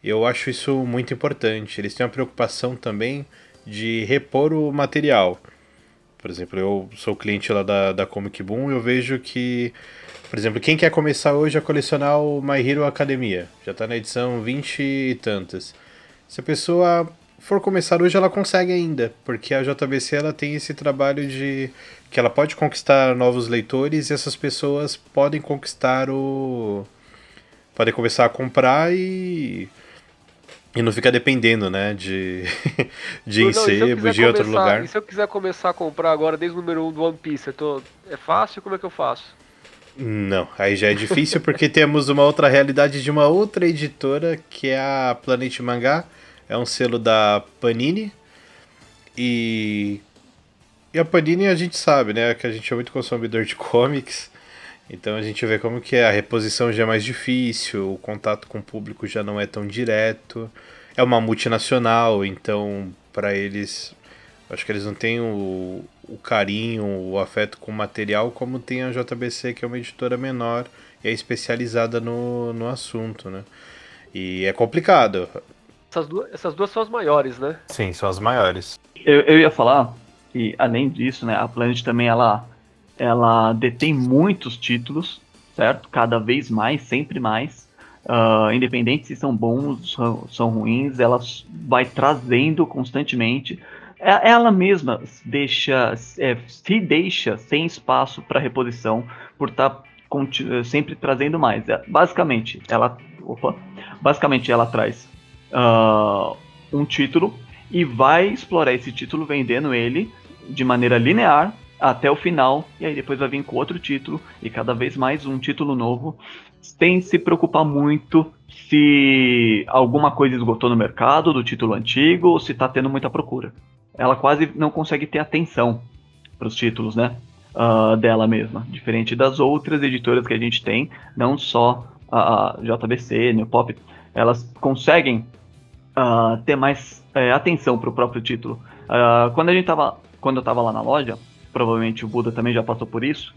E eu acho isso muito importante. Eles têm uma preocupação também de repor o material. Por exemplo, eu sou cliente lá da, da Comic Boom e eu vejo que, por exemplo, quem quer começar hoje a colecionar o My Hero Academia, já está na edição 20 e tantas. Se a pessoa for começar hoje, ela consegue ainda, porque a JBC ela tem esse trabalho de que ela pode conquistar novos leitores e essas pessoas podem conquistar o podem começar a comprar e e não ficar dependendo, né, de de Não, e quiser de outro começar- lugar. E se eu quiser começar a comprar agora desde o número 1 um do One Piece, tô... é fácil? Como é que eu faço? Não, aí já é difícil porque temos uma outra realidade de uma outra editora que é a Planet Mangá. É um selo da Panini. E. E a Panini a gente sabe, né? Que a gente é muito consumidor de comics. Então a gente vê como que é, a reposição já é mais difícil, o contato com o público já não é tão direto. É uma multinacional, então para eles acho que eles não têm o, o carinho, o afeto com o material como tem a JBC, que é uma editora menor e é especializada no, no assunto, né? E é complicado. Essas duas, essas duas são as maiores, né? Sim, são as maiores. Eu, eu ia falar que, além disso, né, a Planet também ela, ela detém muitos títulos, certo? Cada vez mais, sempre mais. Ah, independente se são bons, são, são ruins, ela vai trazendo constantemente. É- Ela mesma deixa, é, se deixa sem espaço para reposição por estar sempre trazendo mais. É, Basicamente, ela, opa, basicamente ela traz ah, um título e vai explorar esse título vendendo ele de maneira linear até o final, e aí depois vai vir com outro título e cada vez mais um título novo, sem se preocupar muito se alguma coisa esgotou no mercado do título antigo ou se está tendo muita procura. Ela quase não consegue ter atenção para os títulos, né? ah, dela mesma, diferente das outras editoras que a gente tem, não só a, JBC, New Pop, elas conseguem ah, ter mais é, atenção para o próprio título. Ah, quando a gente tava, quando eu estava lá na loja, provavelmente o Buda também já passou por isso.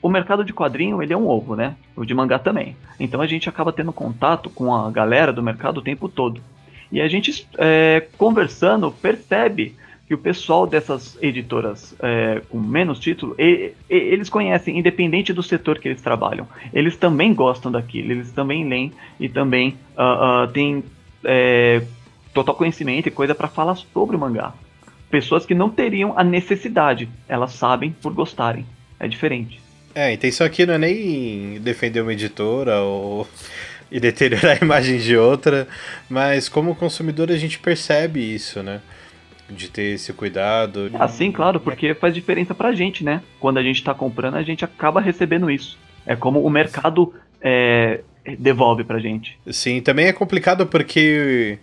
O mercado de quadrinho ele é um ovo, né? O de mangá também. Então a gente acaba tendo contato com a galera do mercado o tempo todo. E a gente é, conversando percebe que o pessoal dessas editoras é, com menos título, e- e- eles conhecem, independente do setor que eles trabalham. Eles também gostam daquilo, eles também leem e também ah, ah, têm é, total conhecimento e coisa para falar sobre o mangá. Pessoas que não teriam a necessidade, elas sabem por gostarem. É diferente. É, a intenção aqui não é nem defender uma editora ou e deteriorar a imagem de outra, mas como consumidor a gente percebe isso, né? De ter esse cuidado. Assim, claro, porque faz diferença pra gente, né? Quando a gente tá comprando, a gente acaba recebendo isso. É como o mercado é, devolve pra gente. Sim, também é complicado porque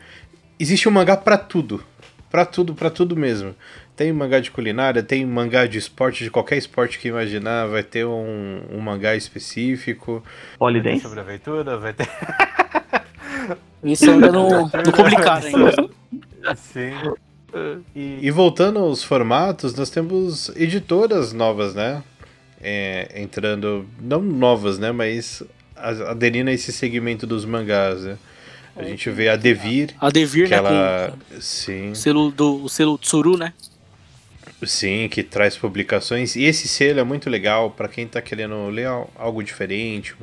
existe um mangá pra tudo. Pra tudo, pra tudo mesmo. Tem mangá de culinária, tem mangá de esporte, de qualquer esporte que imaginar, vai ter um, um mangá específico. Vai ter Polidense? sobre aventura, vai ter. Isso ainda não, não publicaram ainda. Sim. E, E voltando aos formatos, nós temos editoras novas, né? É, entrando, não novas, né? Mas aderindo a esse segmento dos mangás, né? A gente vê a Devir, A Devir, que né? ela. Com Sim. o selo do o selo Tsuru, né? Sim, que traz publicações. E esse selo é muito legal para quem tá querendo ler al- algo diferente,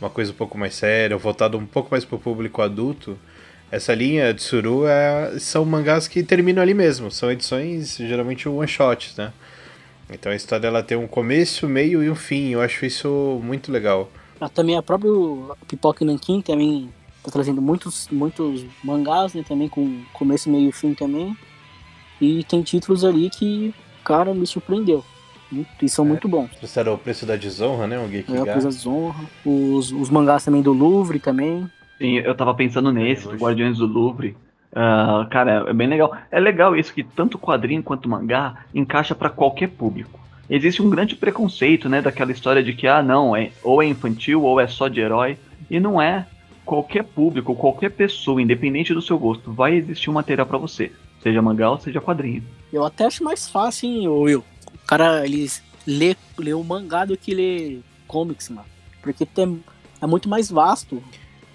uma coisa um pouco mais séria, voltado um pouco mais pro público adulto. Essa linha de Suru é, são mangás que terminam ali mesmo, são edições geralmente one shots, né? Então a história ela tem um começo, meio e um fim. Eu acho isso muito legal. Ah, Também a própria Pipoca Nankin também tá trazendo muitos, muitos mangás, né? Também com começo, meio e fim também. E tem títulos ali que, cara, me surpreendeu. E são É. muito bons. Trouxeram o preço da desonra, né? O Gekiga. É, a Coisa Zonra. Os, os mangás também do Louvre também. Sim, eu tava pensando nesse, do Guardiões do Louvre. Ah, cara, é bem legal. É legal isso que tanto quadrinho quanto mangá encaixa pra qualquer público. Existe um grande preconceito, né, daquela história de que ah, não, é ou é infantil ou é só de herói, e não é. Qualquer público, qualquer pessoa, independente do seu gosto, vai existir um material pra você, seja mangá ou seja quadrinho. Eu até acho mais fácil, hein, Will. O cara, ele lê, lê o mangá do que lê comics, mano. Porque tem, é muito mais vasto.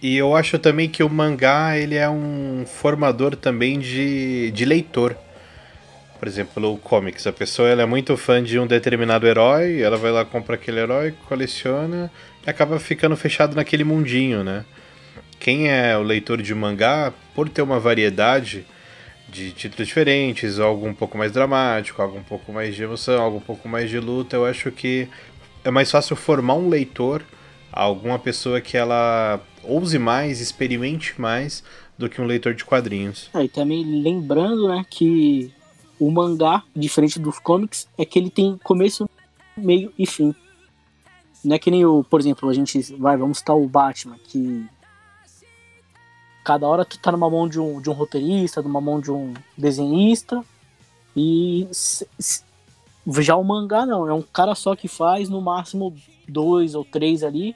E eu acho também que o mangá ele é um formador também de, de leitor. Por exemplo, o comics. A pessoa ela é muito fã de um determinado herói, ela vai lá, compra aquele herói, coleciona e acaba ficando fechado naquele mundinho, né? Quem é o leitor de mangá, por ter uma variedade, de títulos diferentes, algo um pouco mais dramático, algo um pouco mais de emoção, algo um pouco mais de luta. Eu acho que é mais fácil formar um leitor, alguma pessoa que ela ouse mais, experimente mais do que um leitor de quadrinhos. É, e também lembrando, né, que o mangá, diferente dos comics, é que ele tem começo, meio e fim. Não é que nem o, por exemplo, a gente vai, vamos citar o Batman, que cada hora tu tá numa mão de um, de um roteirista, numa mão de um desenhista, e já o mangá não, é um cara só que faz no máximo dois ou três ali,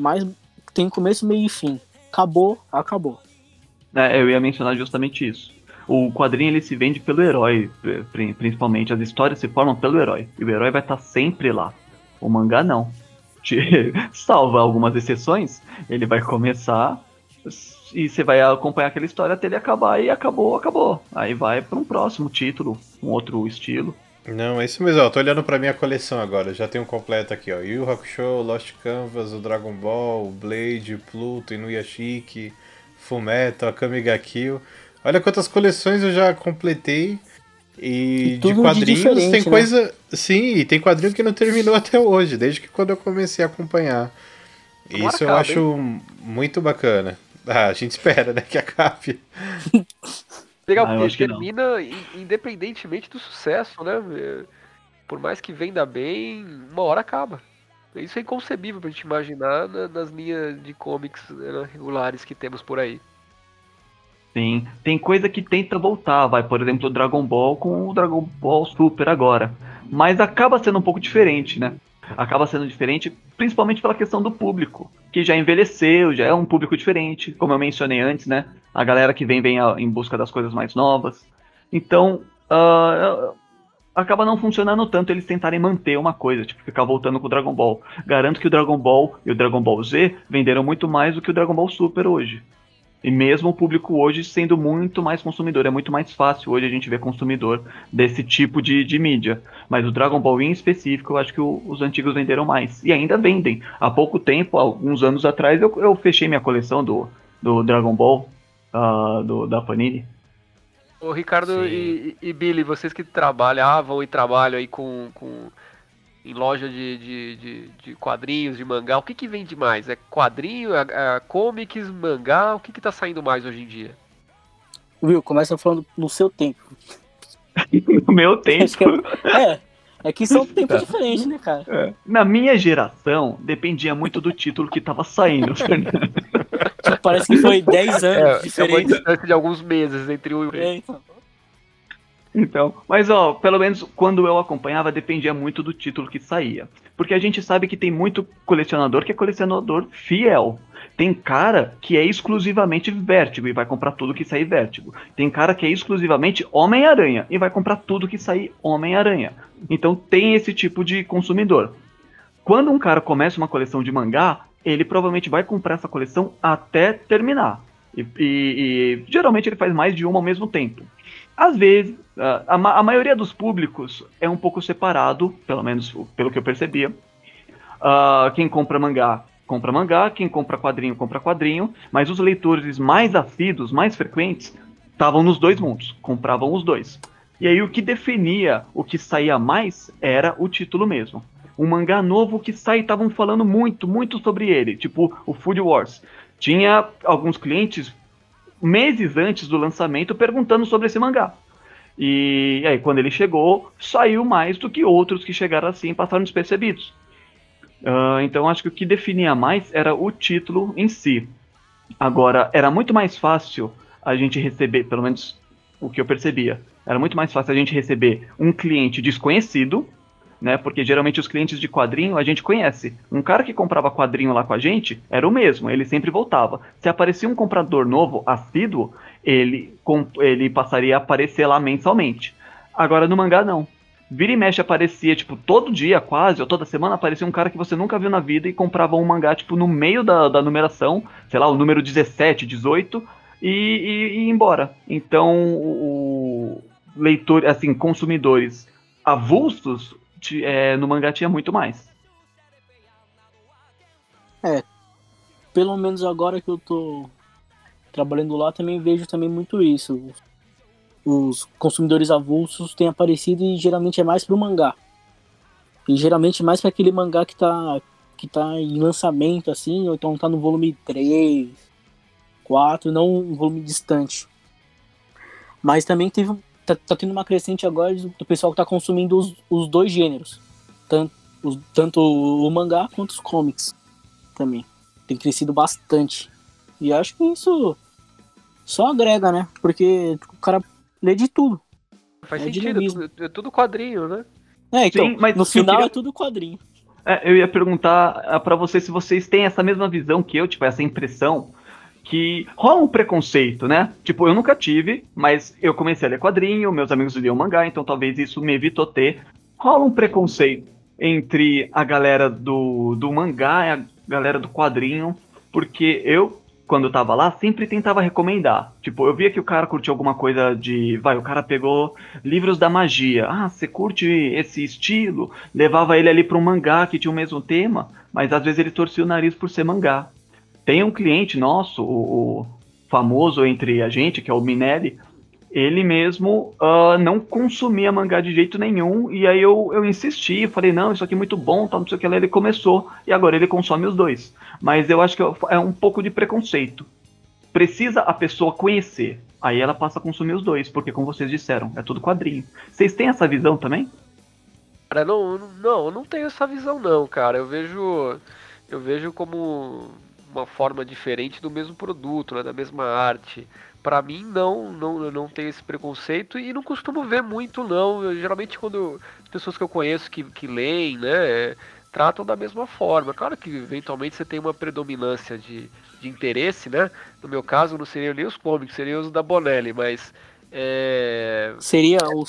mas tem começo, meio e fim. Acabou, acabou. É, eu ia mencionar justamente isso. O quadrinho ele se vende pelo herói, principalmente. As histórias se formam pelo herói. E o herói vai estar sempre lá. O mangá não. Salva algumas exceções, ele vai começar e você vai acompanhar aquela história até ele acabar e acabou, acabou. Aí vai para um próximo título, um outro estilo. Não, é isso mesmo, ó. Tô olhando pra minha coleção agora. Já tem um completo aqui, ó. Yu Hakusho, Lost Canvas, o Dragon Ball, o Blade, Pluto, Inuyashiki, Fullmetal, Akame ga Kill. Olha quantas coleções eu já completei. E, E de quadrinhos de tem né? coisa. Sim, e tem quadrinho que não terminou até hoje, desde que quando eu comecei a acompanhar. Tomara Isso eu acabe, acho muito bacana. Ah, a gente espera, né, que acabe. Legal, Ah, porque termina in- independentemente do sucesso, né? É, Por mais que venda bem, uma hora acaba. Isso é inconcebível pra gente imaginar na- nas linhas de comics né, regulares que temos por aí. Sim, tem coisa que tenta voltar, vai, por exemplo, o Dragon Ball com o Dragon Ball Super agora. Mas acaba sendo um pouco diferente, né? Acaba sendo diferente, principalmente pela questão do público, que já envelheceu, já é um público diferente, como eu mencionei antes, né? A galera que vem vem em busca das coisas mais novas. Então, ah, acaba não funcionando tanto eles tentarem manter uma coisa, tipo, ficar voltando com o Dragon Ball. Garanto que o Dragon Ball e o Dragon Ball Z venderam muito mais do que o Dragon Ball Super hoje. E mesmo o público hoje sendo muito mais consumidor, é muito mais fácil hoje a gente ver consumidor desse tipo de, de mídia. Mas o Dragon Ball em específico, eu acho que o- os antigos venderam mais. E ainda vendem. Há pouco tempo, alguns anos atrás, eu, eu fechei minha coleção do, do Dragon Ball, ah, do, da Panini. Ô Ricardo e, e Billy, vocês que trabalhavam e trabalham aí com, com em loja de, de, de, de quadrinhos, de mangá, o que que vende mais? É quadrinho, é, é comics, mangá? O que que tá saindo mais hoje em dia? Viu? Começa falando no seu tempo. No meu Acho tempo. que é, é, é que são tempos diferentes, né, cara? É. Na minha geração, dependia muito do título que tava saindo, Fernando. Parece que foi 10 anos É, é uma diferente. distância de alguns meses entre o É, então. Então, mas ó, pelo menos quando eu acompanhava dependia muito do título que saía. Porque a gente sabe que tem muito colecionador que é colecionador fiel. Tem cara que é exclusivamente Vértigo e vai comprar tudo que sair Vértigo. Tem cara que é exclusivamente Homem-Aranha e vai comprar tudo que sair Homem-Aranha. Então tem esse tipo de consumidor. Quando um cara começa uma coleção de mangá, ele provavelmente vai comprar essa coleção até terminar. E, e- e geralmente ele faz mais de uma ao mesmo tempo. Às vezes, a, a a maioria dos públicos é um pouco separado, pelo menos pelo que eu percebia. Ah, quem compra mangá, compra mangá, quem compra quadrinho, compra quadrinho, mas os leitores mais assíduos, mais frequentes, estavam nos dois mundos, compravam os dois. E aí o que definia o que saía mais era o título mesmo. Um mangá novo que sai, estavam falando muito, muito sobre ele, tipo o Food Wars. Tinha alguns clientes meses antes do lançamento perguntando sobre esse mangá. E aí, quando ele chegou, saiu mais do que outros que chegaram assim e passaram despercebidos. Ah, então, acho que o que definia mais era o título em si. Agora, era muito mais fácil a gente receber, pelo menos o que eu percebia, era muito mais fácil a gente receber um cliente desconhecido, né? Porque geralmente os clientes de quadrinho a gente conhece. Um cara que comprava quadrinho lá com a gente era o mesmo, ele sempre voltava. Se aparecia um comprador novo, assíduo, ele, ele passaria a aparecer lá mensalmente. Agora no mangá não. Vira e mexe aparecia, tipo, todo dia quase, ou toda semana aparecia um cara que você nunca viu na vida e comprava um mangá, tipo, no meio da, da numeração, sei lá, o número 17, 18, e, e, e embora. Então, o leitor, assim, consumidores avulsos é, no mangá tinha muito mais. Pelo menos agora que eu tô trabalhando lá, também vejo também muito isso. os consumidores avulsos têm aparecido e geralmente é mais pro mangá. E geralmente mais para aquele mangá que tá, que tá em lançamento, assim, ou então tá no volume 3, 4, não um volume distante. Mas também teve, tá, tá tendo uma crescente agora do, pessoal que tá consumindo os, os dois gêneros. Tanto, os, tanto o mangá quanto os comics também. Tem crescido bastante. E acho que isso só agrega, né? Porque o cara lê de tudo. Faz É sentido, é tudo, é tudo quadrinho, né? É, então, Sim, mas no final queria- é tudo quadrinho. É, eu ia perguntar ah, pra vocês se vocês têm essa mesma visão que eu, tipo, essa impressão que rola um preconceito, né? Tipo, eu nunca tive, mas eu comecei a ler quadrinho, meus amigos liam mangá, então talvez isso me evitou ter. Rola um preconceito entre a galera do, do mangá e a galera do quadrinho, porque eu, quando tava lá, sempre tentava recomendar. Tipo, eu via que o cara curtia alguma coisa de. Vai, o cara pegou livros da magia. Ah, você curte esse estilo? levava ele ali para um mangá que tinha o mesmo tema, mas às vezes ele torcia o nariz por ser mangá. Tem um cliente nosso, o, o famoso entre a gente, que é o Minelli, ele mesmo ah, não consumia mangá de jeito nenhum, e aí eu, eu insisti, falei, não, isso aqui é muito bom, tal, não sei o que lá, ele começou, e agora ele consome os dois. Mas eu acho que é um pouco de preconceito. Precisa a pessoa conhecer, aí ela passa a consumir os dois, porque como vocês disseram, é tudo quadrinho. Vocês têm essa visão também? Cara, não, não, eu não tenho essa visão não, cara. Eu vejo, eu vejo como uma forma diferente do mesmo produto, né, da mesma arte. Pra mim não, não, eu não tenho esse preconceito e não costumo ver muito não. Eu, geralmente quando as pessoas que eu conheço que, que leem, né, tratam da mesma forma. Claro que eventualmente você tem uma predominância de, de interesse, né? No meu caso não seriam nem os cómics, seriam os da Bonelli, mas é, Seria o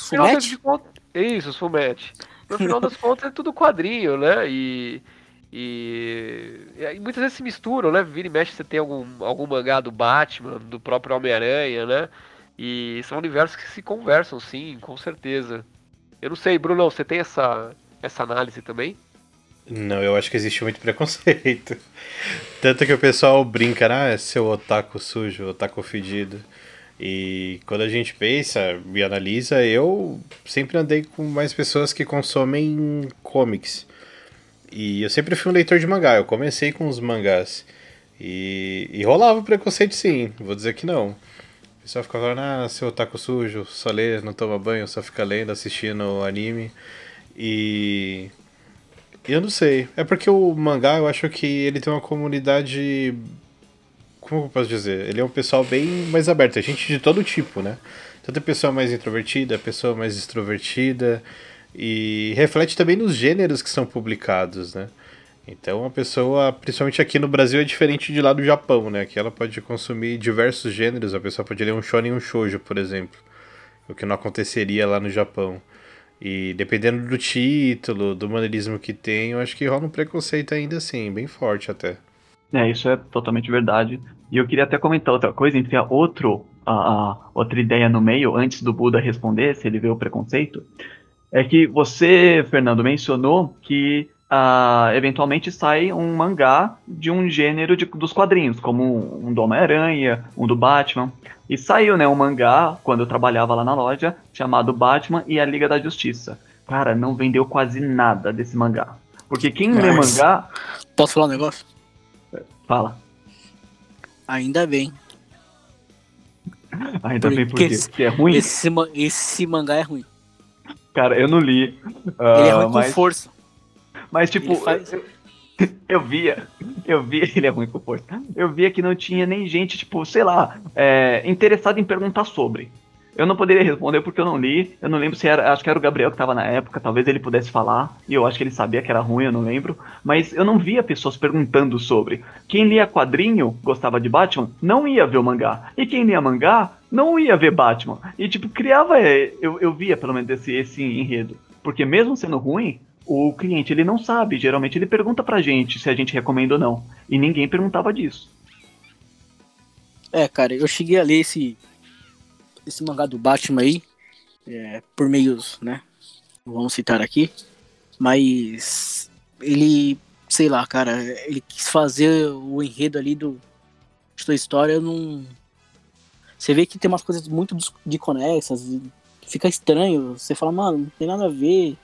contas- Isso, os Fumete. No final das contas é tudo quadrinho, né? E, e, e muitas vezes se misturam, né? Vira e mexe você tem algum, algum mangá do Batman, do próprio Homem-Aranha, né? E são universos que se conversam, sim, com certeza. Eu não sei, Bruno, você tem essa, essa análise também? Não, eu acho que existe muito preconceito. Tanto que o pessoal brinca, ah, é seu otaku sujo, otaku fedido. E quando a gente pensa e analisa, eu sempre andei com mais pessoas que consomem comics. E eu sempre fui um leitor de mangá, eu comecei com os mangás. E, e rolava preconceito sim, vou dizer que não. O pessoal ficava falando, ah, seu otaku sujo, só lê, não toma banho, só fica lendo, assistindo anime. E eu não sei. É porque o mangá, eu acho que ele tem uma comunidade. Como eu posso dizer? Ele é um pessoal bem mais aberto. É gente de todo tipo, né? Tanto a pessoa mais introvertida, pessoa mais extrovertida. E reflete também nos gêneros que são publicados, né? Então a pessoa, principalmente aqui no Brasil, é diferente de lá do Japão, né? Que ela pode consumir diversos gêneros. A pessoa pode ler um shonen e um shoujo, por exemplo. O que não aconteceria lá no Japão. E dependendo do título, do maneirismo que tem, eu acho que rola um preconceito ainda assim, bem forte até. É, isso é totalmente verdade. E eu queria até comentar outra coisa, a outro, a outra ideia no meio, antes do Buda responder, se ele vê o preconceito, é que você, Fernando, mencionou que ah, eventualmente sai um mangá de um gênero de- dos quadrinhos, como um do Homem-Aranha, um do Batman. E saiu, né, um mangá, quando eu trabalhava lá na loja, chamado Batman e a Liga da Justiça. Cara, não vendeu quase nada desse mangá. Porque quem lê mangá, Posso falar um negócio? fala. Ainda bem. Ainda bem Porque porque, porque é ruim. Esse, esse mangá é ruim. Cara, eu não li. Ele é ah, ruim com mas, força. mas, tipo, faz- eu, eu via, eu via, ele é ruim com força. Eu via que não tinha nem gente, tipo, sei lá, é, interessada em perguntar sobre. Eu não poderia responder porque eu não li. Eu não lembro se era. Acho que era o Gabriel que tava na época. Talvez ele pudesse falar. E eu acho que ele sabia que era ruim, eu não lembro. Mas eu não via pessoas perguntando sobre. Quem lia quadrinho, gostava de Batman, não ia ver o mangá. E quem lia mangá, não ia ver Batman. E tipo, criava. é, Eu, eu via pelo menos esse, esse enredo. Porque mesmo sendo ruim, o cliente ele não sabe. Geralmente ele pergunta pra gente se a gente recomenda ou não. E ninguém perguntava disso. É, cara, eu cheguei a ler esse, esse mangá do Batman aí, é, por meios, né? Vamos citar aqui. Mas ele, sei lá, cara, ele quis fazer o enredo ali do sua história num. Você vê que tem umas coisas muito des- desconexas, fica estranho. Você fala, mano, não tem nada a ver.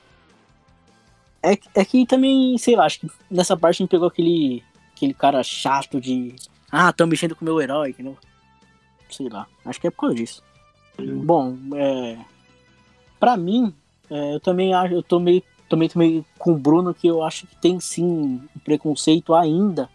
É, é que também, sei lá, acho que nessa parte me pegou aquele, aquele cara chato de. Ah, tão mexendo com o meu herói, entendeu? Sei lá, acho que é por causa disso. Bom, é. Pra mim, é, eu também acho, eu tô meio, tô meio, tô meio com o Bruno que eu acho que tem sim um preconceito ainda.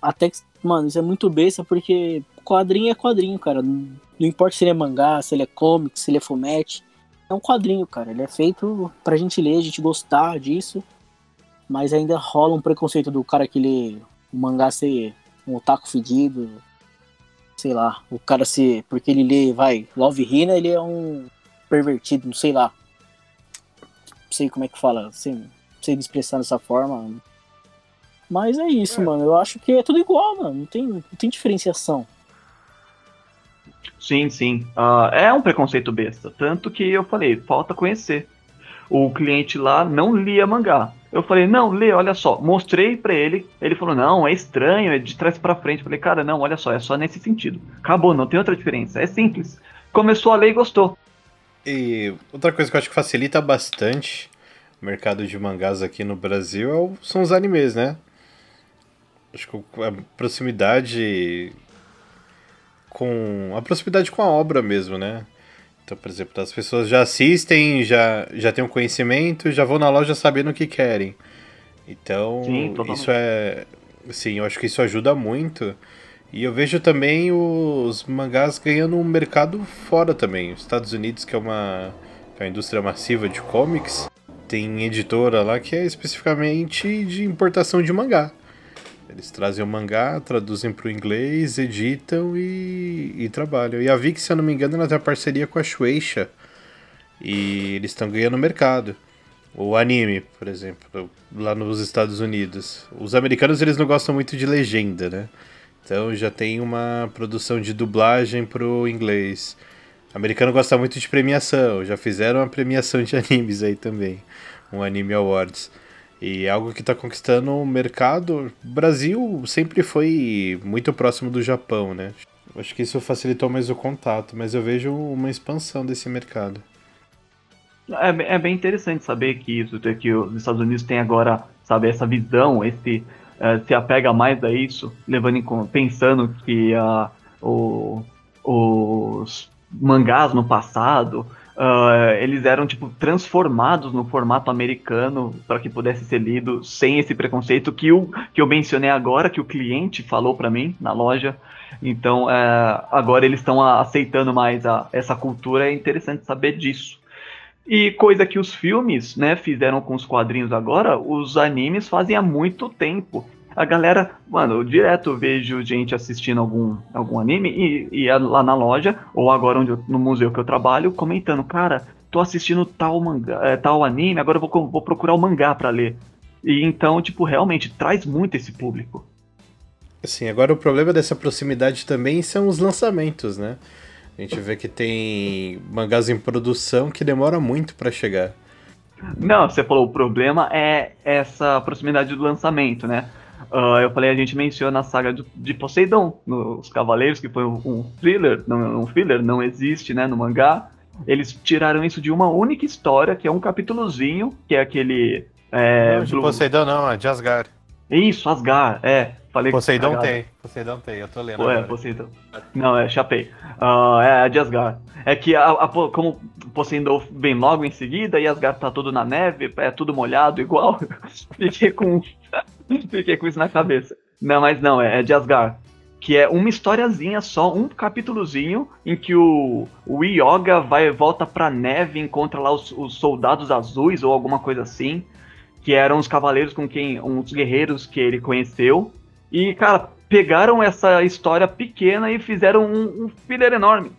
Até que, mano, isso é muito besta porque quadrinho é quadrinho, cara. Não, não importa se ele é mangá, se ele é comic, se ele é fumete. É um quadrinho, cara. Ele é feito pra gente ler, a gente gostar disso. Mas ainda rola um preconceito do cara que lê o mangá ser um otaku fedido. Sei lá, o cara se. Porque ele lê, vai, Love Hina, ele é um pervertido, não sei lá. Não sei como é que fala, sem, sem me expressar dessa forma. Mas é isso, mano. Eu acho que é tudo igual, mano. Não tem, não tem diferenciação. Sim, sim. Ah, é um preconceito besta. Tanto que eu falei, falta conhecer. O cliente lá não lia mangá. Eu falei, não, lê, olha só. Mostrei pra ele. Ele falou, não, é estranho, é de trás pra frente. Eu falei, cara, não, olha só, é só nesse sentido. Acabou, não tem outra diferença. É simples. Começou a ler e gostou. E outra coisa que eu acho que facilita bastante o mercado de mangás aqui no Brasil é são os animes, né? Acho que a proximidade com a proximidade com a obra mesmo, né? Então, por exemplo, as pessoas já assistem, já já têm um conhecimento, já vão na loja sabendo o que querem. Então, Sim, isso é sim, eu acho que isso ajuda muito. E eu vejo também os mangás ganhando um mercado fora também. Os Estados Unidos, que é uma, que é uma indústria massiva de comics, tem editora lá que é especificamente de importação de mangá. Eles trazem o mangá, traduzem para o inglês, editam e, e trabalham. E a Vic, se eu não me engano, ela tem parceria com a Shueisha. E eles estão ganhando mercado. O anime, por exemplo, lá nos Estados Unidos. Os americanos eles não gostam muito de legenda, né? Então já tem uma produção de dublagem pro inglês. O americano gosta muito de premiação, já fizeram uma premiação de animes aí também, um Anime Awards. E é algo que está conquistando o mercado. O Brasil sempre foi muito próximo do Japão, né? Acho que isso facilitou mais o contato, mas eu vejo uma expansão desse mercado. É, bem- é bem interessante saber que isso, que os Estados Unidos têm agora, sabe, essa visão, esse eh, se apega mais a isso, levando em pensando que ah, o- os mangás no passado ah, eles eram tipo transformados no formato americano para que pudesse ser lido sem esse preconceito que, o, que eu mencionei agora, que o cliente falou para mim na loja. Então eh, agora eles estão aceitando mais a- essa cultura, é interessante saber disso. E coisa que os filmes, né, fizeram com os quadrinhos agora, os animes fazem há muito tempo. A galera, mano, eu direto vejo gente assistindo algum, algum anime e, e é lá na loja, ou agora onde eu- no museu que eu trabalho, comentando, cara, tô assistindo tal mangá, é, tal anime, agora eu vou, vou procurar o mangá pra ler. E então, tipo, realmente traz muito esse público. Assim, agora o problema dessa proximidade também são os lançamentos, né? A gente vê que tem mangás em produção que demora muito para chegar. Não, você falou, o problema é essa proximidade do lançamento, né? Ah, eu falei, a gente menciona a saga do- de Poseidon, nos Cavaleiros, que foi um, um thriller, não, um filler, não existe, né, no mangá. Eles tiraram isso de uma única história, que é um capítulozinho, que é aquele... É, não, de Blue- Poseidon não, é de Asgard. Isso, Asgar, é. Falei Poseidon cagado. tem, Poseidon tem, eu tô lendo Pô, é. Poseidon. Não, é Chapei. Ah, é a de Asgard. É que a, a, como Poseidon vem logo em seguida e Asgard tá tudo na neve, é tudo molhado igual, fiquei com fiquei com isso na cabeça. Não, mas não, é, é de Asgard. Que é uma historiazinha só, um capítulozinho, em que o, o Yoga vai, volta pra neve e encontra lá os, os soldados azuis ou alguma coisa assim. Que eram os cavaleiros com quem. uns guerreiros que ele conheceu. E, cara, pegaram essa história pequena e fizeram um, um filler enorme.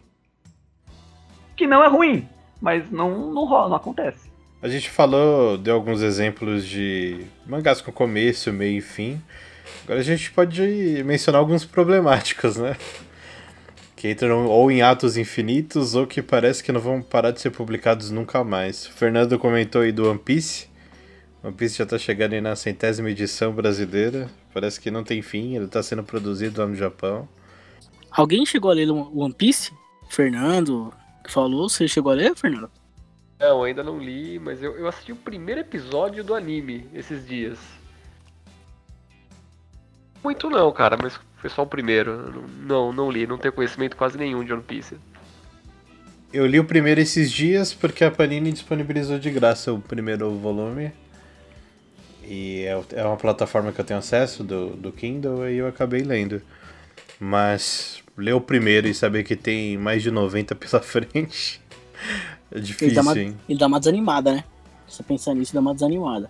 Que não é ruim, mas não, não rola, não acontece. A gente falou, deu alguns exemplos de mangás com começo, meio e fim. Agora a gente pode mencionar alguns problemáticos, né? Que entram ou em atos infinitos ou que parece que não vão parar de ser publicados nunca mais. O Fernando comentou aí do One Piece. One Piece já tá chegando aí na centésima edição brasileira. Parece que não tem fim, ele tá sendo produzido lá no Japão. Alguém chegou a ler o One Piece? Fernando, que falou, você chegou a ler, Fernando? Não, ainda não li, mas eu, eu assisti o primeiro episódio do anime esses dias. Muito não, cara, mas foi só o primeiro. Não, não li, não tenho conhecimento quase nenhum de One Piece. Eu li o primeiro esses dias porque a Panini disponibilizou de graça o primeiro volume. E é, é uma plataforma que eu tenho acesso do, do Kindle e eu acabei lendo. Mas ler o primeiro e saber que tem mais de 90 pela frente é difícil, Ele dá, uma, hein? ele dá uma desanimada, né? Você pensar nisso, dá uma desanimada.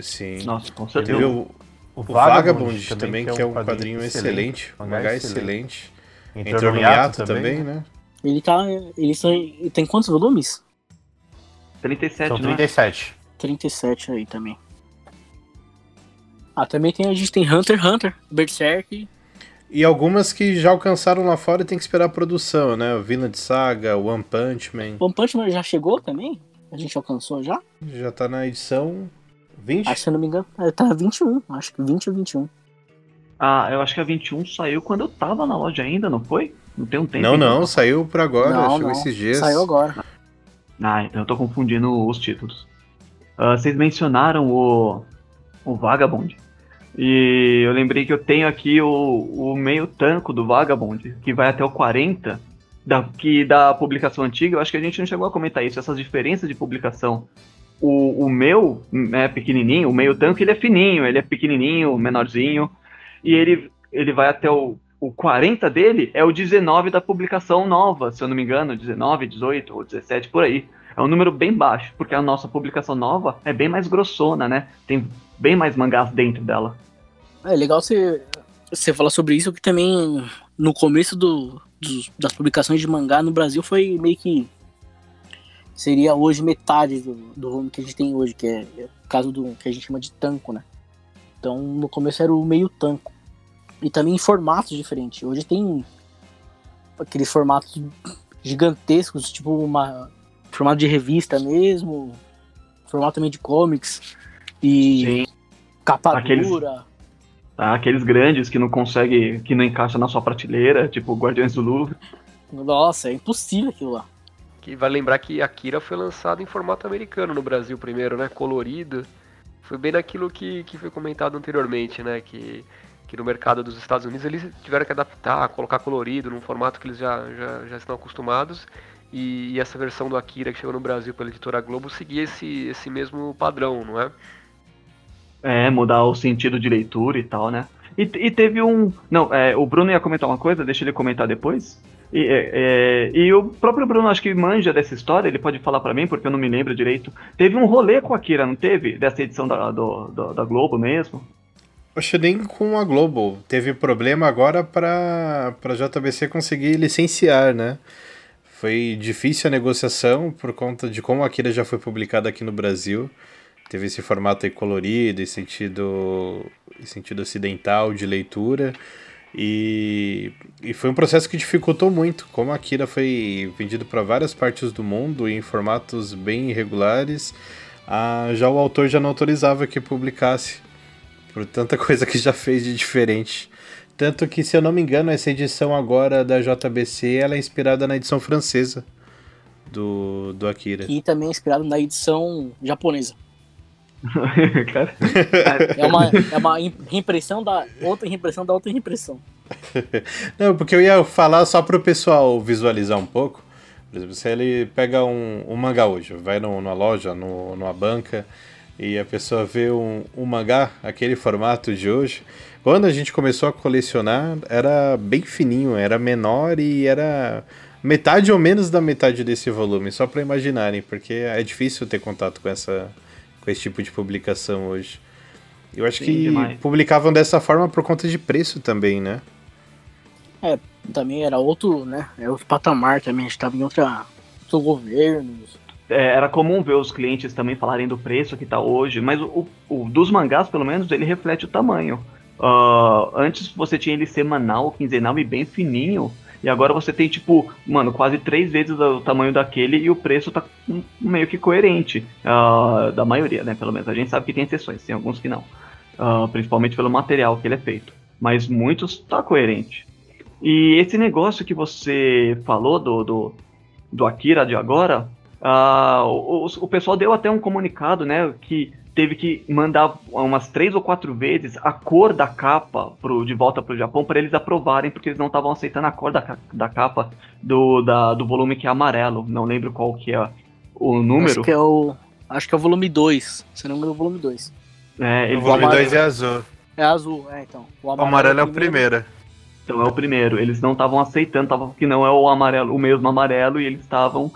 Sim. Nossa, com certeza. o, o Vagabond, também, que é um quadrinho excelente, um mangá mangá excelente. Entrou, no hiato também, né? Ele tá. Ele, só, ele tem quantos volumes? 37, São não é? 37. 37 aí também. Ah, também tem, a gente tem Hunter x Hunter, Berserk. E algumas que já alcançaram lá fora e tem que esperar a produção, né? O Vinland Saga, One Punch Man. One Punch Man já chegou também? A gente alcançou já? Já tá na edição 20? Acho se eu não me engano, é, tá 21. Acho que 20 ou 21. Ah, eu acho que a 21 saiu quando eu tava na loja ainda, não foi? Não tem um tempo. Não, não, saiu por agora, não, chegou não. esses dias. Saiu agora. Ah, então eu tô confundindo os títulos. Ah, vocês mencionaram o, o Vagabond. E eu lembrei que eu tenho aqui o, o meio tanco do Vagabond, que vai até o 40, da, que da publicação antiga. Eu acho que a gente não chegou a comentar isso, essas diferenças de publicação. O, o meu é pequenininho, o meio tanco ele é fininho, ele é pequenininho, menorzinho. E ele, ele vai até o, o 40 dele, é o 19 da publicação nova, se eu não me engano, 19, 18 ou 17, por aí. É um número bem baixo, porque a nossa publicação nova é bem mais grossona, né? Tem bem mais mangás dentro dela. É legal você, você falar sobre isso, que também no começo do, dos- das publicações de mangá no Brasil foi meio que. Seria hoje metade do, do volume que a gente tem hoje, que é, é o caso do que a gente chama de tanco, né? Então no começo era o meio tanco. E também em formatos diferentes. Hoje tem aqueles formatos gigantescos, tipo uma formato de revista mesmo, formato também de comics e capa Aqueles- dura. Tá? Aqueles grandes que não consegue, que não encaixa na sua prateleira, tipo Guardiões do Louvre. Nossa, é impossível aquilo lá. Que vai lembrar que Akira foi lançado em formato americano no Brasil primeiro, né? Colorido. Foi bem naquilo que, que foi comentado anteriormente, né? Que, que no mercado dos Estados Unidos eles tiveram que adaptar, colocar colorido num formato que eles já, já, já estão acostumados. E, e essa versão do Akira que chegou no Brasil pela editora Globo seguia esse, esse mesmo padrão, não é? É, mudar o sentido de leitura e tal, né? E, e teve um. Não, é, o Bruno ia comentar uma coisa, deixa ele comentar depois. E, é, é, e o próprio Bruno, acho que manja dessa história, ele pode falar pra mim, porque eu não me lembro direito. Teve um rolê com a Akira, não teve? Dessa edição da, do- do- da Globo mesmo? Acho nem com a Globo. Teve problema agora para a JBC conseguir licenciar, né? Foi difícil a negociação por conta de como a Akira já foi publicada aqui no Brasil. Teve esse formato aí colorido, em sentido, em sentido ocidental de leitura. E, e foi um processo que dificultou muito. Como a Akira foi vendido para várias partes do mundo em formatos bem irregulares, ah, já o autor já não autorizava que publicasse por tanta coisa que já fez de diferente. Tanto que, se eu não me engano, essa edição agora da JBC ela é inspirada na edição francesa do, do Akira. E também é na edição japonesa. É uma, é uma im- reimpressão da outra reimpressão da outra reimpressão. Não, porque eu ia falar só pro pessoal visualizar um pouco. Por exemplo, se ele pega um, um mangá hoje, vai no- numa loja, no, numa banca, e a pessoa vê um, um mangá, aquele formato de hoje. Quando a gente começou a colecionar, era bem fininho, era menor e era metade ou menos da metade desse volume, só para imaginarem, porque é difícil ter contato com essa com esse tipo de publicação hoje. Eu acho Sim, que demais. publicavam dessa forma por conta de preço também, né? Também era outro, né? É outro patamar também. A gente tava em outra, outro governo. é, era comum ver os clientes também falarem do preço que tá hoje, mas o, o- dos mangás, pelo menos, ele reflete o tamanho. Ah, antes você tinha ele semanal, quinzenal e bem fininho. E agora você tem, tipo, mano, quase três vezes o tamanho daquele e o preço tá hum, meio que coerente. ah, da maioria, né? Pelo menos. A gente sabe que tem exceções, tem alguns que não. Ah, principalmente pelo material que ele é feito. Mas muitos tá coerente. E esse negócio que você falou do, do, do Akira de agora, ah, o, o pessoal deu até um comunicado, né, que teve que mandar umas três ou quatro vezes a cor da capa pro, de volta pro Japão para eles aprovarem, porque eles não estavam aceitando a cor da, da capa do, da, do volume que é amarelo. Não lembro qual que é o número. Acho que é o, acho que é o volume 2. Se não me engano, é o volume 2. É, O volume 2 é azul. É azul, é, então. O amarelo é o primeiro. Então é o primeiro. Eles não estavam aceitando, estavam que não é o amarelo, o mesmo amarelo, e eles estavam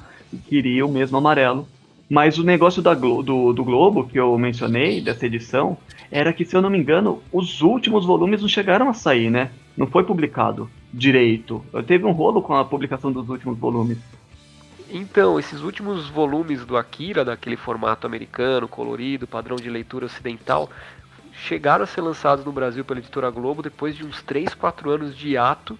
queriam o mesmo amarelo. Mas o negócio Glo do, do Globo, que eu mencionei, dessa edição, era que, se eu não me engano, os últimos volumes não chegaram a sair, né? Não foi publicado direito. Teve um rolo com a publicação dos últimos volumes. Então, esses últimos volumes do Akira, daquele formato americano, colorido, padrão de leitura ocidental, chegaram a ser lançados no Brasil pela editora Globo depois de uns 3, 4 anos de ato.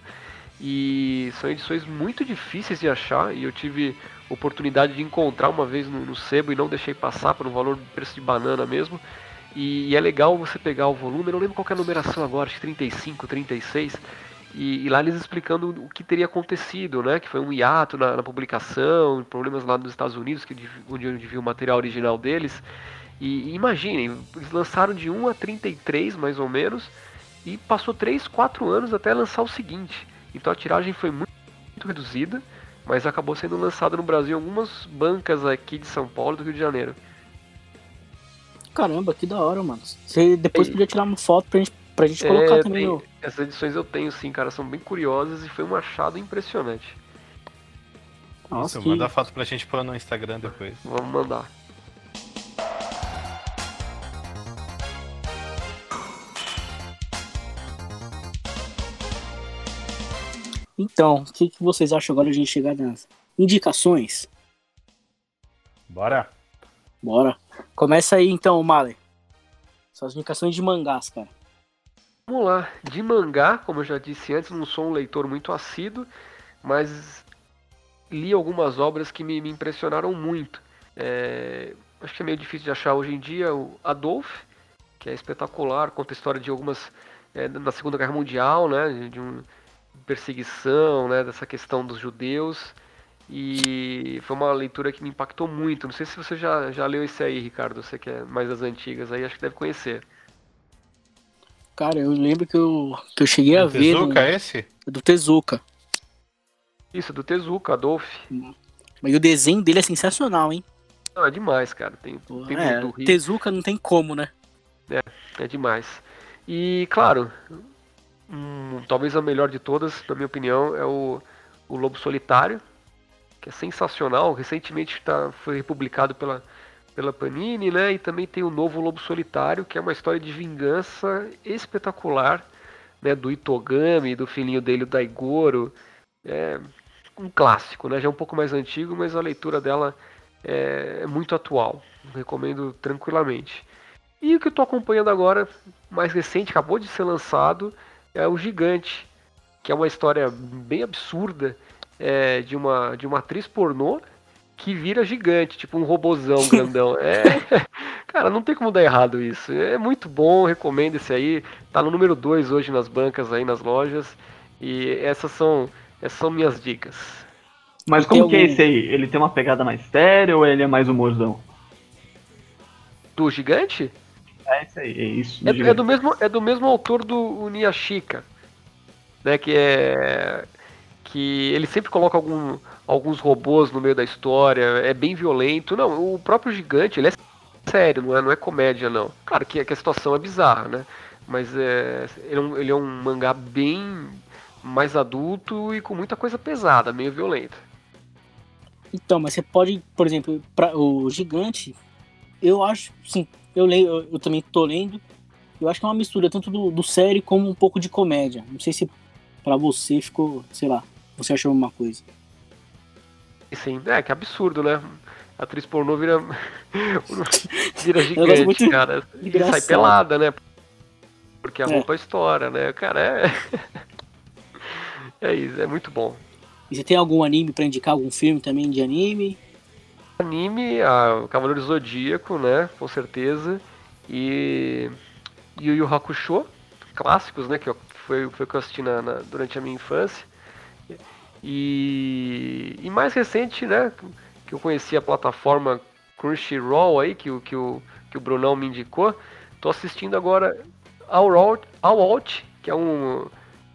E são edições muito difíceis de achar. E eu tive oportunidade de encontrar uma vez no, no sebo e não deixei passar por um valor preço de banana mesmo. E, e, é legal você pegar o volume, eu não lembro qual é a numeração agora, acho que 35, 36. E, e lá eles explicando o que teria acontecido, né? Que foi um hiato na, na publicação, problemas lá nos Estados Unidos, que onde eu vi o material original deles. E, e imaginem, eles lançaram de 1 a 33 mais ou menos, e passou 3, 4 anos até lançar o seguinte. Então a tiragem foi muito, muito reduzida mas acabou sendo lançado no Brasil em algumas bancas aqui de São Paulo e do Rio de Janeiro. Caramba, que da hora, mano. Você depois podia tirar uma foto pra gente, pra gente é, colocar também. Tem, Essas edições eu tenho sim, cara, são bem curiosas e foi um achado impressionante. Nossa, Isso, que... manda a foto pra gente pôr no Instagram depois. Vamos mandar. Então, o que, que vocês acham agora de a gente chegar nas indicações? Bora. Bora. Começa aí então, Male. Suas indicações de mangás, cara. Vamos lá. De mangá, como eu já disse antes, não sou um leitor muito assíduo, mas li algumas obras que me, me impressionaram muito. É, acho que é meio difícil de achar hoje em dia o Adolf, que é espetacular, conta a história de algumas. É, na Segunda Guerra Mundial, né? De um, perseguição, né, dessa questão dos judeus. E foi uma leitura que me impactou muito. Não sei se você já, já leu esse aí, Ricardo. Você que é mais das antigas aí, acho que deve conhecer. Cara, eu lembro que eu, que eu cheguei do a ver. Do Tezuka, no... esse? Do Tezuka. Isso, do Tezuka, Adolf. Mas o desenho dele é sensacional, hein? Não, é demais, cara. Tem, tem é, Tezuka não tem como, né? É, é demais. E, claro, Hum, talvez a melhor de todas, na minha opinião, é o, o Lobo Solitário, que é sensacional. Recentemente tá, foi republicado pela, pela Panini, né? E também tem o novo Lobo Solitário, que é uma história de vingança espetacular, né? Do Itogami, do filhinho dele, o Daigoro. É um clássico, né? Já é um pouco mais antigo, mas a leitura dela é, é muito atual. Recomendo tranquilamente. E o que eu estou acompanhando agora, mais recente, acabou de ser lançado, é o Gigante, que é uma história bem absurda é, de, uma, de uma atriz pornô que vira gigante, tipo um robozão grandão. É, cara, não tem como dar errado isso. É muito bom, recomendo esse aí. Tá no número 2 hoje nas bancas aí nas lojas. E essas são, essas são minhas dicas. Mas como que é esse aí? Ele tem uma pegada mais séria ou ele é mais humorzão? Do gigante? É isso aí, é isso. É, é, do mesmo, é do mesmo autor do Niyashika, né? Que é que ele sempre coloca algum, alguns robôs no meio da história, é bem violento. Não, o próprio gigante, ele é sério, não é, não é comédia, não. Claro que, que a situação é bizarra, né? Mas é, ele, é um, ele é um mangá bem mais adulto e com muita coisa pesada, meio violenta. Então, mas você pode, por exemplo, pra, o gigante, eu acho, sim, eu leio, eu, eu, também tô lendo. Eu acho que é uma mistura tanto do, do série como um pouco de comédia. Não sei se para você ficou, sei lá, você achou uma coisa. Sim, é que absurdo, né? A atriz pornô vira. vira gigante, muito cara. E sai pelada, né? Porque a é. roupa estoura, né? Cara, é. é isso, é muito bom. E você tem algum anime para indicar? Algum filme também de anime? Anime, a Cavaleiro Zodíaco, né? Com certeza. E Yu Yu Hakusho, clássicos, né? Que foi, foi o que eu assisti na, na- durante a minha infância. E, e mais recente, né, que eu conheci a plataforma Crunchyroll aí, que, o- que, o, que o Brunão me indicou. Tô assistindo agora All Out, All Out que é um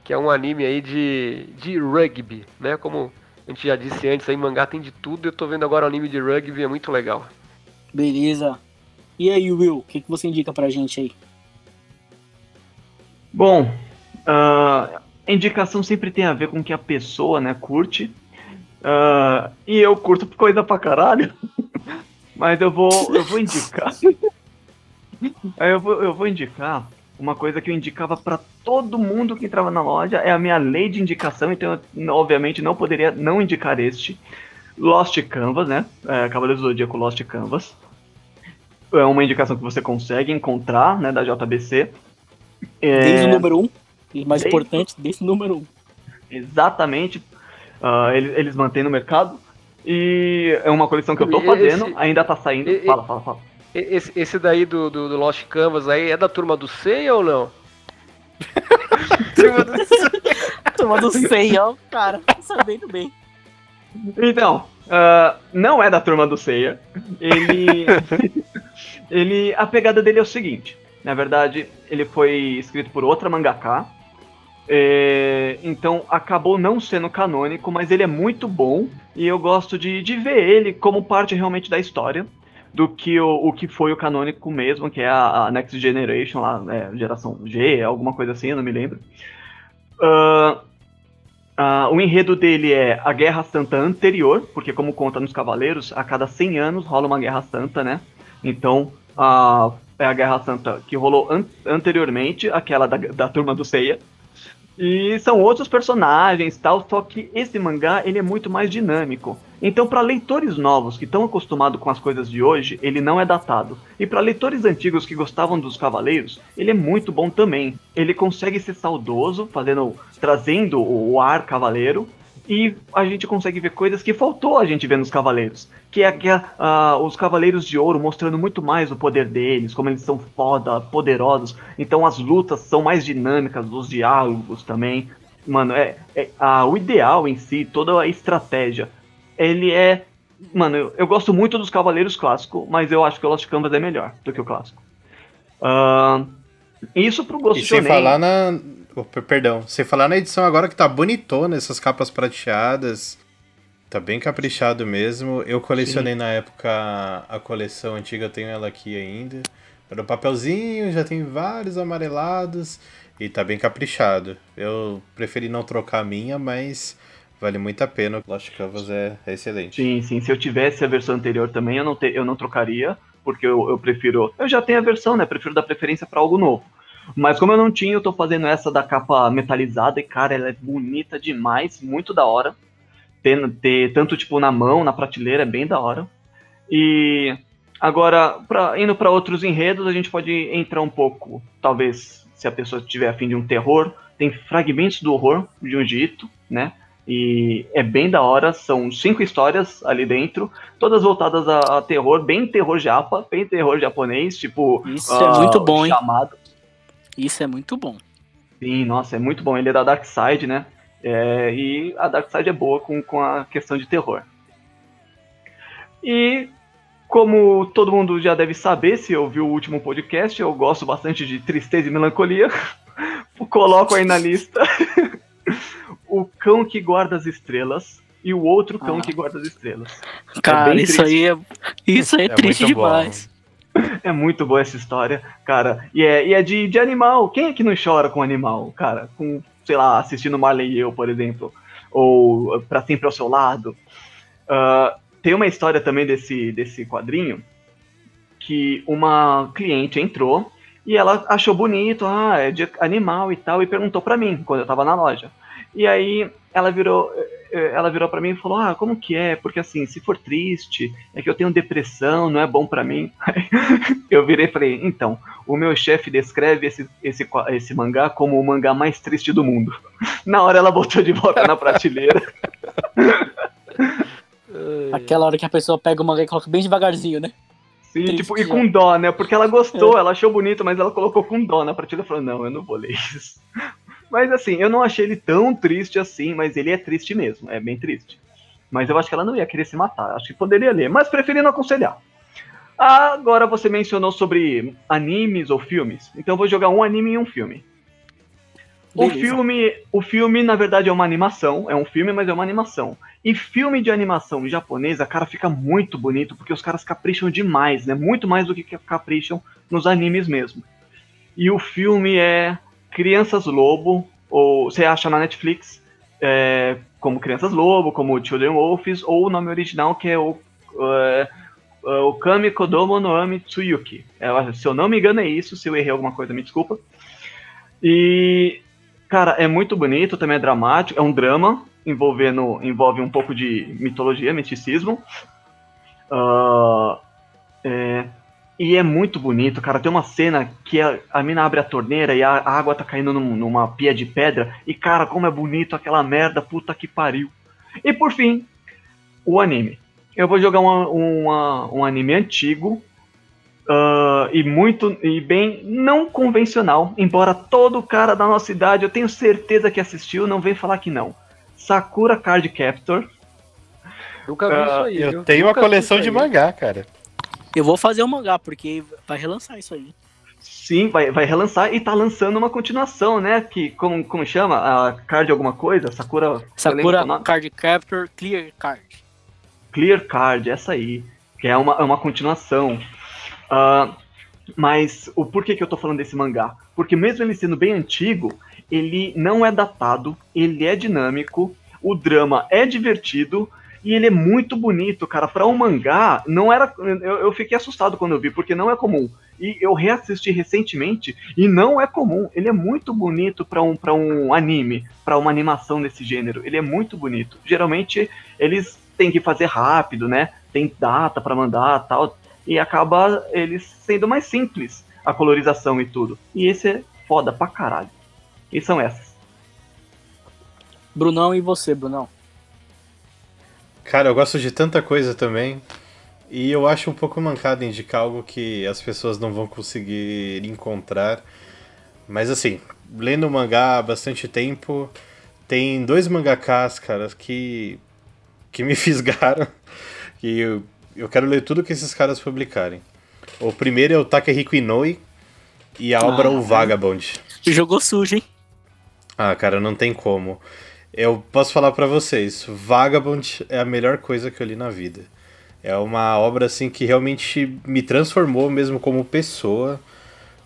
que é um anime aí de, de rugby, né? Como a gente já disse antes, aí mangá tem de tudo. Eu tô vendo agora o anime de rugby, é muito legal. Beleza. E aí, Will, o que, que você indica pra gente aí? Bom, ah, a indicação sempre tem a ver com o que a pessoa, né, curte. Ah, e eu curto coisa pra caralho. Mas eu vou, eu vou indicar. Aí eu vou, eu vou indicar uma coisa que eu indicava pra todo mundo que entrava na loja. É a minha lei de indicação, então eu, obviamente não poderia não indicar este. Lost Canvas, né? É, Cavaleiros do Zodíaco Lost Canvas. É uma indicação que você consegue encontrar, né, da JBC. É, Desde o número 1, um, e mais Desde- importante, desde o número 1. Um. Exatamente. Ah, eles, eles mantêm no mercado. E é uma coleção que eu tô Esse- fazendo, ainda tá saindo. e- Fala, fala, fala. E- Esse, esse daí do, do, do Lost Canvas aí é da turma do Seiya ou não? Tomando 100, ó, cara, tá sabendo bem. Então, ah, não é da turma do Seiya. Ele. ele. A pegada dele é o seguinte. Na verdade, ele foi escrito por outra mangaka. É, então acabou não sendo canônico, mas ele é muito bom e eu gosto de, de ver ele como parte realmente da história do que o, o que foi o canônico mesmo, que é a, a Next Generation, lá, é, geração G, alguma coisa assim, não me lembro. Ah, ah, o enredo dele é a Guerra Santa anterior, porque como conta nos Cavaleiros, a cada 100 anos rola uma Guerra Santa, né? Então, a, é a Guerra Santa que rolou an- anteriormente, aquela da, da turma do Seiya. E são outros personagens tal, só que esse mangá ele é muito mais dinâmico. Então, para leitores novos que estão acostumados com as coisas de hoje, ele não é datado. E para leitores antigos que gostavam dos Cavaleiros, ele é muito bom também. Ele consegue ser saudoso, fazendo, trazendo o ar cavaleiro, e a gente consegue ver coisas que faltou a gente ver nos Cavaleiros. Que é ah, os Cavaleiros de Ouro mostrando muito mais o poder deles, como eles são foda, poderosos. Então as lutas são mais dinâmicas, os diálogos também. Mano, é, é ah, o ideal em si, toda a estratégia. Ele é. Mano, eu, eu gosto muito dos Cavaleiros clássicos, mas eu acho que o Lost Canvas é melhor do que o clássico. Ah, isso pro gosto E sem shonen. falar na. oh, per- perdão, sem falar na edição agora que tá bonitona, essas capas prateadas. Tá bem caprichado mesmo. Eu colecionei na época a coleção antiga, eu tenho ela aqui ainda. Era um papelzinho, já tem vários amarelados e tá bem caprichado. Eu preferi não trocar a minha, mas vale muito a pena. Lost Canvas é, é excelente. Sim, sim. Se eu tivesse a versão anterior também, eu não, te, eu não trocaria, porque eu, eu prefiro. Eu já tenho a versão, né? Prefiro dar preferência pra algo novo. Mas como eu não tinha, eu tô fazendo essa da capa metalizada e, cara, ela é bonita demais, muito da hora. Ter, ter tanto, tipo, na mão, na prateleira, é bem da hora. E agora, pra, indo pra outros enredos, a gente pode entrar um pouco, talvez, se a pessoa tiver afim de um terror. Tem fragmentos do horror de um Ito, né? E é bem da hora, são cinco histórias ali dentro, todas voltadas a, a terror, bem terror japa, bem terror japonês, tipo. Isso é muito bom, o hein? Chamado. Isso é muito bom. Sim, nossa, é muito bom. Ele é da Dark Side, né? É, e a Dark Side é boa com, com a questão de terror. E como todo mundo já deve saber, se ouviu o último podcast, eu gosto bastante de tristeza e melancolia. Coloco aí na lista o cão que guarda as estrelas e o outro cão Ah. que guarda as estrelas. Cara, bem isso aí é. Isso aí é, É triste demais. É muito boa essa história, cara. E é, e é de, de animal. Quem é que não chora com animal, cara? Com, sei lá, assistindo Marley e eu, por exemplo. Ou uh, Pra Sempre ao Seu Lado. Ah, tem uma história também desse, desse quadrinho que uma cliente entrou e ela achou bonito, ah, é de animal e tal, e perguntou pra mim quando eu tava na loja. E aí ela virou, eh, ela virou para mim e falou: "Ah, como que é? Porque assim, se for triste, é que eu tenho depressão, não é bom pra mim". eu virei e falei: "Então, o meu chefe descreve esse, esse, esse mangá como o mangá mais triste do mundo". Na hora ela botou de volta na prateleira. Aquela hora que a pessoa pega o mangá e coloca bem devagarzinho, né? Sim, Triste, tipo, e com dó, né? Porque ela gostou, ela achou bonito, mas ela colocou com dó na prateleira e falou: "Não, eu não vou ler isso". Mas assim, eu não achei ele tão triste assim, mas ele é triste mesmo, é bem triste. Mas eu acho que ela não ia querer se matar, acho que poderia ler, mas preferi não aconselhar. Agora você mencionou sobre animes ou filmes, então eu vou jogar um anime e um filme. O filme, o filme, na verdade, é uma animação. É um filme, mas é uma animação. E filme de animação japonesa, cara, fica muito bonito, porque os caras capricham demais, né? Muito mais do que capricham nos animes mesmo. E o filme é Crianças Lobo, ou você acha na Netflix é, como Crianças Lobo, como Children Wolves, ou o nome original que é o, é, o Kami Kodomo no Ami Tsuyuki. É, se eu não me engano é isso, se eu errei alguma coisa, me desculpa. E, cara, é muito bonito, também é dramático, é um drama, envolvendo, envolve um pouco de mitologia, misticismo. Ah, é, e é muito bonito, cara. Tem uma cena que a, a mina abre a torneira e a, a água tá caindo num- numa pia de pedra. E, cara, como é bonito aquela merda, puta que pariu. E por fim, o anime. Eu vou jogar uma- uma- um anime antigo. ah, e muito e bem não convencional, embora todo cara da nossa idade, eu tenho certeza que assistiu, não vem falar que não. Sakura Card Captor. Nunca vi Ah, isso aí. Eu viu? tenho uma coleção de mangá, cara. Eu vou fazer o mangá, porque vai relançar isso aí. Sim, vai, vai relançar e tá lançando uma continuação, né? Que, como, como chama? A Card alguma coisa? Sakura. Sakura. Card Captor Clear Card. Clear Card, essa aí. Que é uma, é uma continuação. Ah, mas o porquê que eu tô falando desse mangá? Porque mesmo ele sendo bem antigo, ele não é datado, ele é dinâmico, o drama é divertido e ele é muito bonito, cara. Pra um mangá, não era. Eu, eu fiquei assustado quando eu vi, porque não é comum. E eu reassisti recentemente e não é comum. Ele é muito bonito pra um, pra um anime, pra uma animação desse gênero. Ele é muito bonito. Geralmente eles têm que fazer rápido, né? Tem data pra mandar tal. E acaba eles sendo mais simples a colorização e tudo. E esse é foda pra caralho. E são essas. Brunão e você, Brunão. Cara, eu gosto de tanta coisa também. E eu acho um pouco mancado indicar algo que as pessoas não vão conseguir encontrar. Mas assim, lendo o mangá há bastante tempo, tem dois mangakas, cara, que, que me fisgaram. Que eu, eu quero ler tudo que esses caras publicarem. O primeiro é o Takehiko Inoue e a obra Ah, O Vagabond. Jogou sujo, hein? Ah, cara, não tem como. Eu posso falar pra vocês, Vagabond é a melhor coisa que eu li na vida. É uma obra assim que realmente me transformou mesmo como pessoa,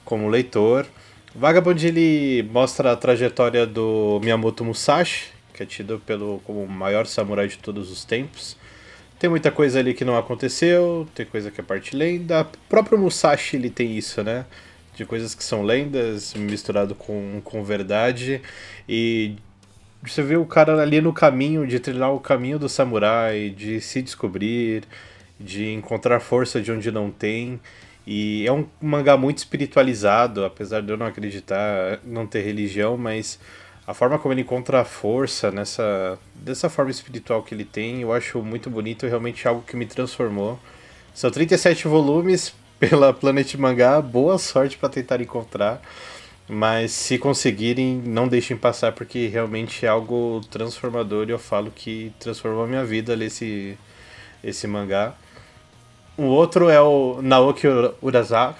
como leitor. Vagabond ele mostra a trajetória do Miyamoto Musashi, que é tido pelo como o maior samurai de todos os tempos. Tem muita coisa ali que não aconteceu, tem coisa que é parte lenda. O próprio Musashi ele tem isso, né? De coisas que são lendas misturado com, com verdade. E você vê o cara ali no caminho, de trilhar o caminho do samurai, de se descobrir, de encontrar força de onde não tem. E é um mangá muito espiritualizado, apesar de eu não acreditar, não ter religião, mas a forma como ele encontra a força nessa dessa forma espiritual que ele tem, eu acho muito bonito, realmente algo que me transformou. São 37 volumes pela Planet Mangá, boa sorte para tentar encontrar. Mas se conseguirem, não deixem passar, porque realmente é algo transformador e eu falo que transformou a minha vida ler esse, esse mangá. O outro é o Naoki Urasawa.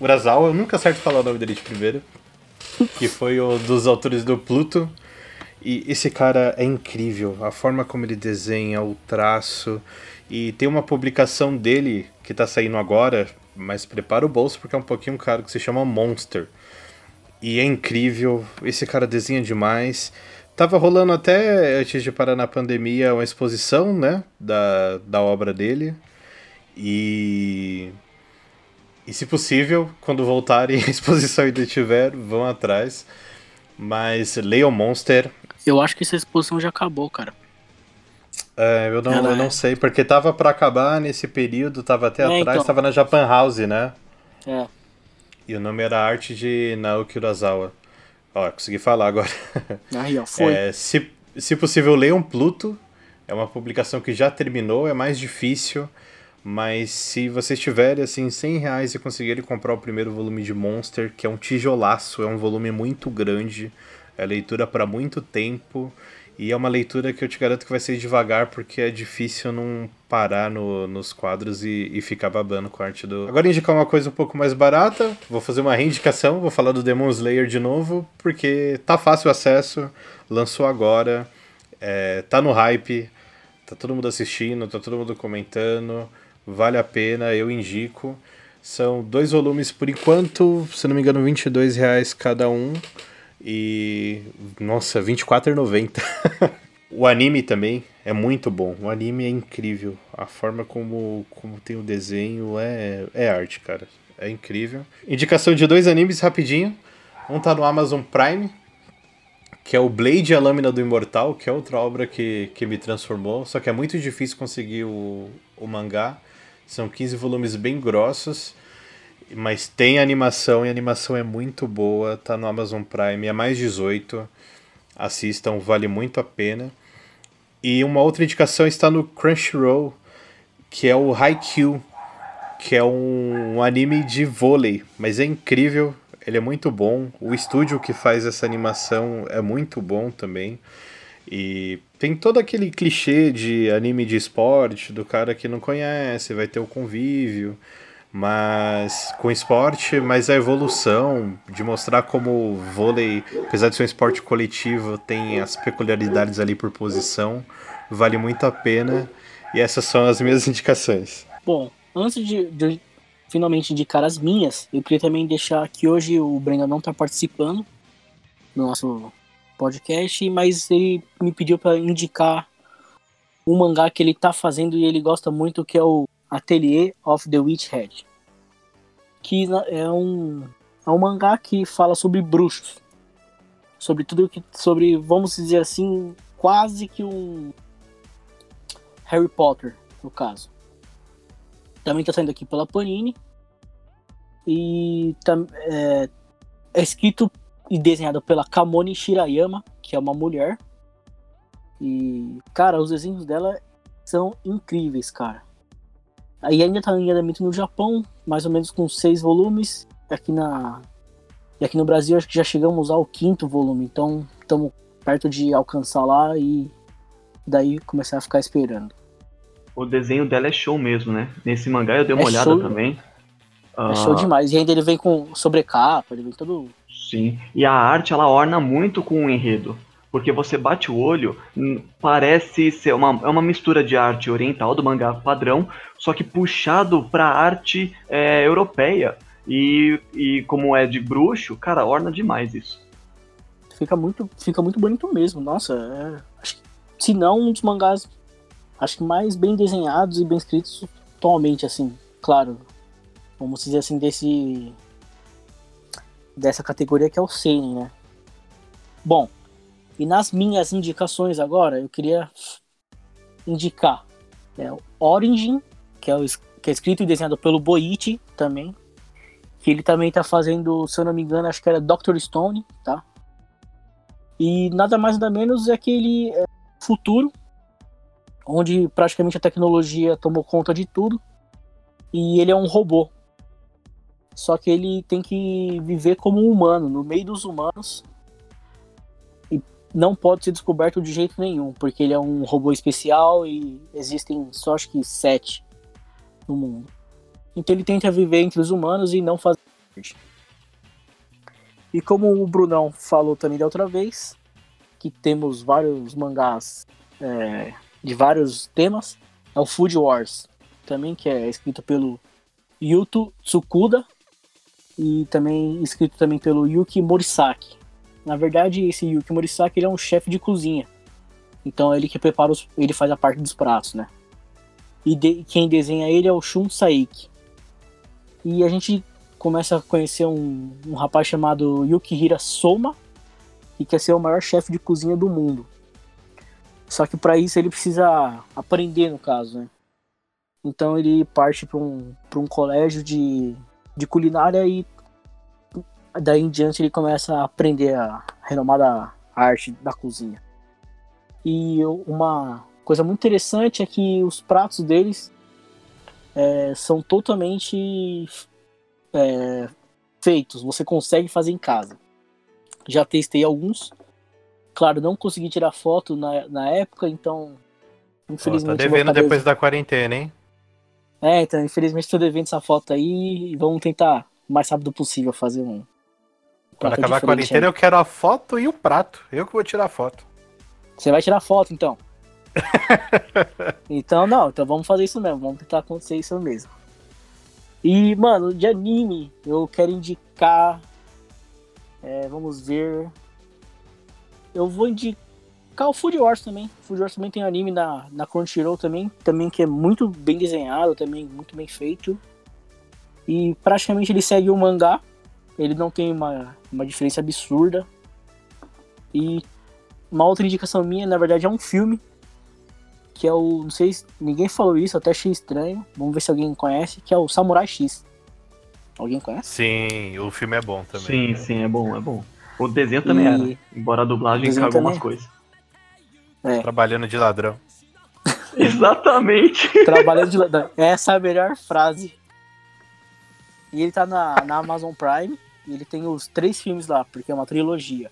Urasawa, eu nunca acerto falar o nome dele de primeiro. Que foi o dos autores do Pluto. E esse cara é incrível. A forma como ele desenha, o traço. E tem uma publicação dele que tá saindo agora, mas prepara o bolso porque é um pouquinho caro, que se chama Monster. E é incrível, esse cara desenha demais. Tava rolando até antes de parar na pandemia uma exposição, né, da, da obra dele. E e se possível, quando voltarem a exposição ainda tiver, vão atrás. Mas Leon Monster, Eu acho que essa exposição já acabou, cara. é, eu, não, Ela eu é- não sei, porque tava pra acabar nesse período, tava até É, atrás, então. tava na Japan House, né? É. E o nome era Arte de Naoki Urasawa. Ó, consegui falar agora. Aí, ó, foi. É, se, se possível, leiam Pluto. É uma publicação que já terminou, é mais difícil. Mas se vocês tiverem, assim, 100 reais e conseguirem comprar o primeiro volume de Monster, que é um tijolaço, é um volume muito grande, É leitura para muito tempo. E é uma leitura que eu te garanto que vai ser devagar, porque é difícil não parar no, nos quadros e, e, ficar babando com a arte do. Agora indicar uma coisa um pouco mais barata. Vou fazer uma reindicação, vou falar do Demon Slayer de novo, porque tá fácil acesso, lançou agora, é, tá no hype, tá todo mundo assistindo, tá todo mundo comentando, vale a pena, eu indico. São dois volumes por enquanto, se não me engano, 22 reais cada um. E. Nossa, R$24,90. o anime também é muito bom. O anime é incrível. A forma como, como tem o desenho é, é arte, cara. É incrível. Indicação de dois animes rapidinho. Um tá no Amazon Prime, que é o Blade e a Lâmina do Imortal, que é outra obra que, que me transformou. Só que é muito difícil conseguir o, o mangá. São 15 volumes bem grossos. Mas tem animação e a animação é muito boa, tá no Amazon Prime, é mais 18. Assistam, vale muito a pena. E uma outra indicação está no Crunchyroll, que é o Haikyuu, que é um, um anime de vôlei, mas é incrível, ele é muito bom. O estúdio que faz essa animação é muito bom também. E tem todo aquele clichê de anime de esporte, do cara que não conhece, vai ter o convívio mas com esporte, mas a evolução de mostrar como o vôlei, apesar de ser um esporte coletivo, tem as peculiaridades ali por posição, vale muito a pena. E essas são as minhas indicações. Bom, antes de, de finalmente indicar as minhas, eu queria também deixar que hoje o Brenda não está participando do nosso podcast, mas ele me pediu para indicar um mangá que ele está fazendo e ele gosta muito, que é o Atelier of the Witch Head, que é um, é um mangá que fala sobre bruxos, sobre tudo que, sobre, vamos dizer assim, quase que um Harry Potter, no caso. Também está saindo aqui pela Panini e é, é escrito e desenhado pela Kamoni Shirayama, que é uma mulher. E, cara, os desenhos dela são incríveis, cara. Aí ainda está em andamento no Japão, mais ou menos com seis volumes. Aqui na e aqui no Brasil acho que já chegamos ao quinto volume, então estamos perto de alcançar lá e daí começar a ficar esperando. O desenho dela é show mesmo, né? Nesse mangá eu dei uma é olhada show, também. É show ah, demais. E ainda ele vem com sobrecapa, ele vem todo. Sim. E a arte ela orna muito com o enredo porque você bate o olho, hum, parece ser uma, é uma mistura de arte oriental do mangá padrão, só que puxado para arte é, europeia. E, e como é de bruxo, cara, orna demais isso. Fica muito, fica muito bonito mesmo. Nossa, é, se não um dos mangás acho que mais bem desenhados e bem escritos atualmente, assim, claro. Vamos dizer assim, desse dessa categoria que é o Seinen, né? Bom, e nas minhas indicações agora, eu queria indicar né, Origin, que é, o, que é escrito e desenhado pelo Boichi também. Que ele também tá fazendo, se eu não me engano, acho que era Doctor Stone, tá? E nada mais nada menos é aquele é, futuro onde praticamente a tecnologia tomou conta de tudo e ele é um robô. Só que ele tem que viver como um humano, no meio dos humanos, não pode ser descoberto de jeito nenhum, porque ele é um robô especial e existem só acho que sete no mundo. Então ele tenta viver entre os humanos e não fazer. E como o Brunão falou também da outra vez, que temos vários mangás é, de vários temas, é o Food Wars, também que é escrito pelo Yuto Tsukuda e também escrito também pelo Yuki Morisaki. Na verdade, esse Yuki Morisaki ele é um chefe de cozinha. Então ele que prepara os, ele faz a parte dos pratos, né? E de, quem desenha ele é o Shun Saiki. E a gente começa a conhecer um, um rapaz chamado Yukihira Soma, que quer ser o maior chefe de cozinha do mundo. Só que para isso ele precisa aprender, no caso, né? Então ele parte para um, um colégio de, de culinária e daí em diante ele começa a aprender a renomada arte da cozinha. E uma coisa muito interessante é que os pratos deles é, são totalmente é, feitos, você consegue fazer em casa. Já testei alguns claro, não consegui tirar foto na, na época, então. Infelizmente. tá eu vou devendo depois da quarentena, hein? É, então, infelizmente tô devendo essa foto aí e vamos tentar o mais rápido possível fazer um. Quando acabar a quarentena, eu quero a foto e o prato. Eu que vou tirar a foto. Você vai tirar foto, então? então, não, então vamos fazer isso mesmo, vamos tentar acontecer isso mesmo. E, mano, de anime, eu quero indicar. é, vamos ver. Eu vou indicar o Food Wars também. Food Wars também tem anime na, na Crunchyroll também, também que é muito bem desenhado, também muito bem feito. E praticamente ele segue o mangá. Ele não tem uma, uma diferença absurda. E uma outra indicação minha, na verdade, é um filme. Que é o. Não sei se ninguém falou isso, até achei estranho. Vamos ver se alguém conhece, que é o Samurai X. Alguém conhece? Sim, o filme é bom também. Sim, sim, é bom, é bom. O desenho também E- era. Embora a dublagem cagou umas também? coisas. É, Trabalhando de ladrão. Exatamente. trabalhando de ladrão. Essa é a melhor frase. E ele tá na, na Amazon Prime. E ele tem os três filmes lá, porque é uma trilogia.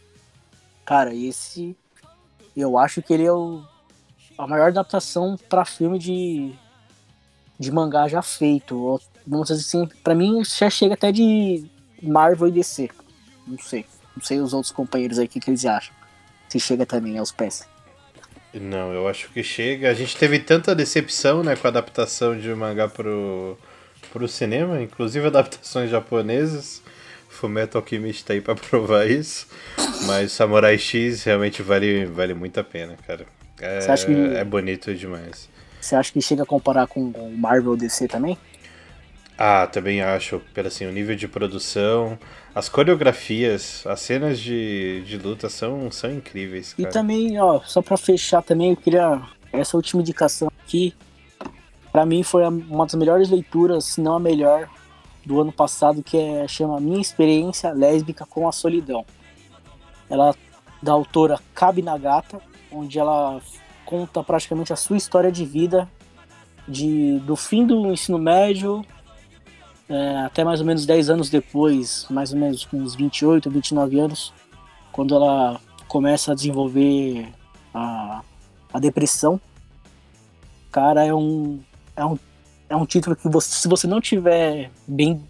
Cara, esse. Eu acho que ele é o, a maior adaptação pra filme de. de mangá já feito. Ou, Vamos dizer assim, pra mim já chega até de Marvel e DC. Não sei. Não sei os outros companheiros aí o que, que eles acham. Se chega também aos pés. Não, eu acho que chega. A gente teve tanta decepção, né, com a adaptação de mangá pro, pro cinema, inclusive adaptações japonesas. Fullmetal Alchemist aí pra provar isso. Mas Samurai X realmente vale, vale muito a pena, cara. É, Você acha que- é bonito demais. Você acha que chega a comparar com o Marvel DC também? Ah, também acho, pelo assim, o nível de produção, as coreografias, as cenas de, de luta são, são incríveis, E cara. também, ó, só pra fechar também, eu queria. Essa última indicação aqui, pra mim foi uma das melhores leituras, se não a melhor, do ano passado, que é, chama Minha Experiência Lésbica com a Solidão. Ela da autora Kabi Nagata, onde ela conta praticamente a sua história de vida, de, do fim do ensino médio é, até mais ou menos 10 anos depois, mais ou menos com uns 28, 29 anos, quando ela começa a desenvolver a, a depressão. Cara, é um, é um, é um título que você, se você não tiver bem,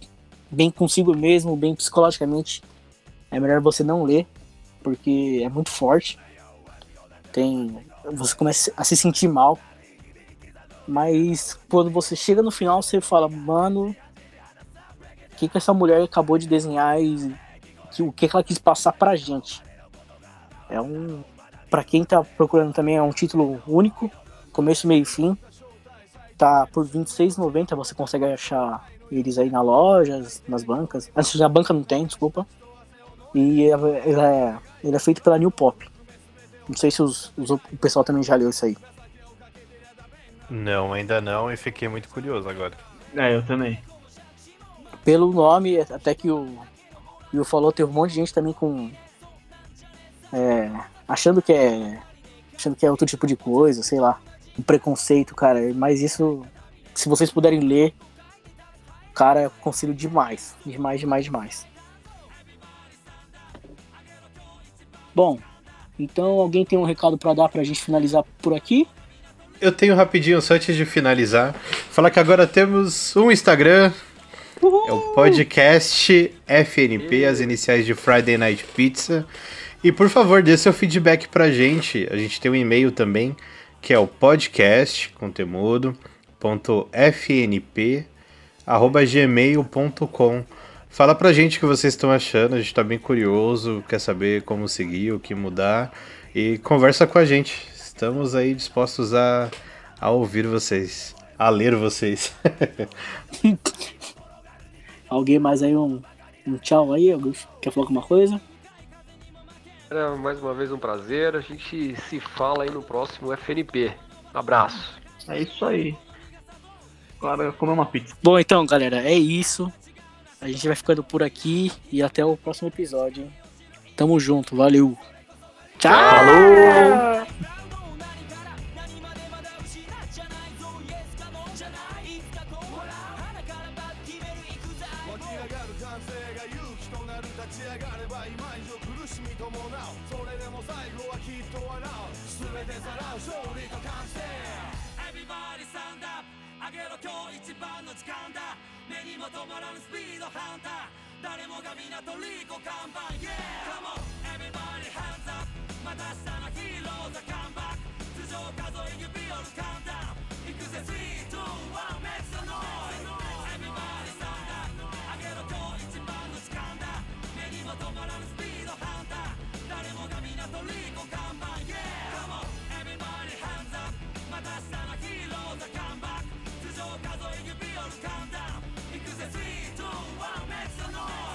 bem consigo mesmo, bem psicologicamente, é melhor você não ler, porque é muito forte. Tem, você começa a se sentir mal. Mas quando você chega no final, você fala, mano, o que, que essa mulher acabou de desenhar e que- o que, que ela quis passar pra gente. É um. Pra quem tá procurando também, é um título único, começo, meio e fim. Tá por R$26,90, você consegue achar eles aí na lojas, nas bancas. Antes a banca não tem, desculpa. E ele é, ele é feito pela New Pop. Não sei se os- os- o pessoal também já leu isso aí. Não, ainda não, e fiquei muito curioso agora. É, eu também. Pelo nome, até que o Will falou, teve um monte de gente também com. é, achando que é. Achando que é outro tipo de coisa, sei lá. Um preconceito, cara. Mas isso, se vocês puderem ler, cara, eu aconselho demais. Demais, demais, demais. Bom, então alguém tem um recado pra dar pra gente finalizar por aqui? Eu tenho rapidinho, só antes de finalizar, falar que agora temos um Instagram, é o podcast FNP, as iniciais de Friday Night Pizza. E por favor, dê seu feedback pra gente. A gente tem um e-mail também, que é o podcast, conteúdo, ponto fnp, arroba gmail.com. Fala pra gente o que vocês estão achando, a gente tá bem curioso, quer saber como seguir, o que mudar. E conversa com a gente. Estamos aí dispostos a, a ouvir vocês, a ler vocês. Alguém mais aí um, um tchau aí? Quer falar alguma coisa? Era mais uma vez um prazer. A gente se fala aí no próximo FNP. Abraço. É isso aí. Agora comer uma pizza. Bom, então, galera, é isso. A gente vai ficando por aqui e até o próximo episódio. Tamo junto, valeu. Tchau! Falou! 一番の時間だ。目にも止まらぬスピードハンター。誰もが皆とリコ看板 Yeah! Come on! Everybody hands up. また明日のヒーローザカンバック。頭上数え指折るカウンター行くぜ。3,2,1 Make the noise! Everybody stand up. 上げろ今日一番の時間だ。目にも止まらぬスピードハンター。誰もが皆とリコ看板 Yeah! calm down. It goes at three, two, one, make some noise.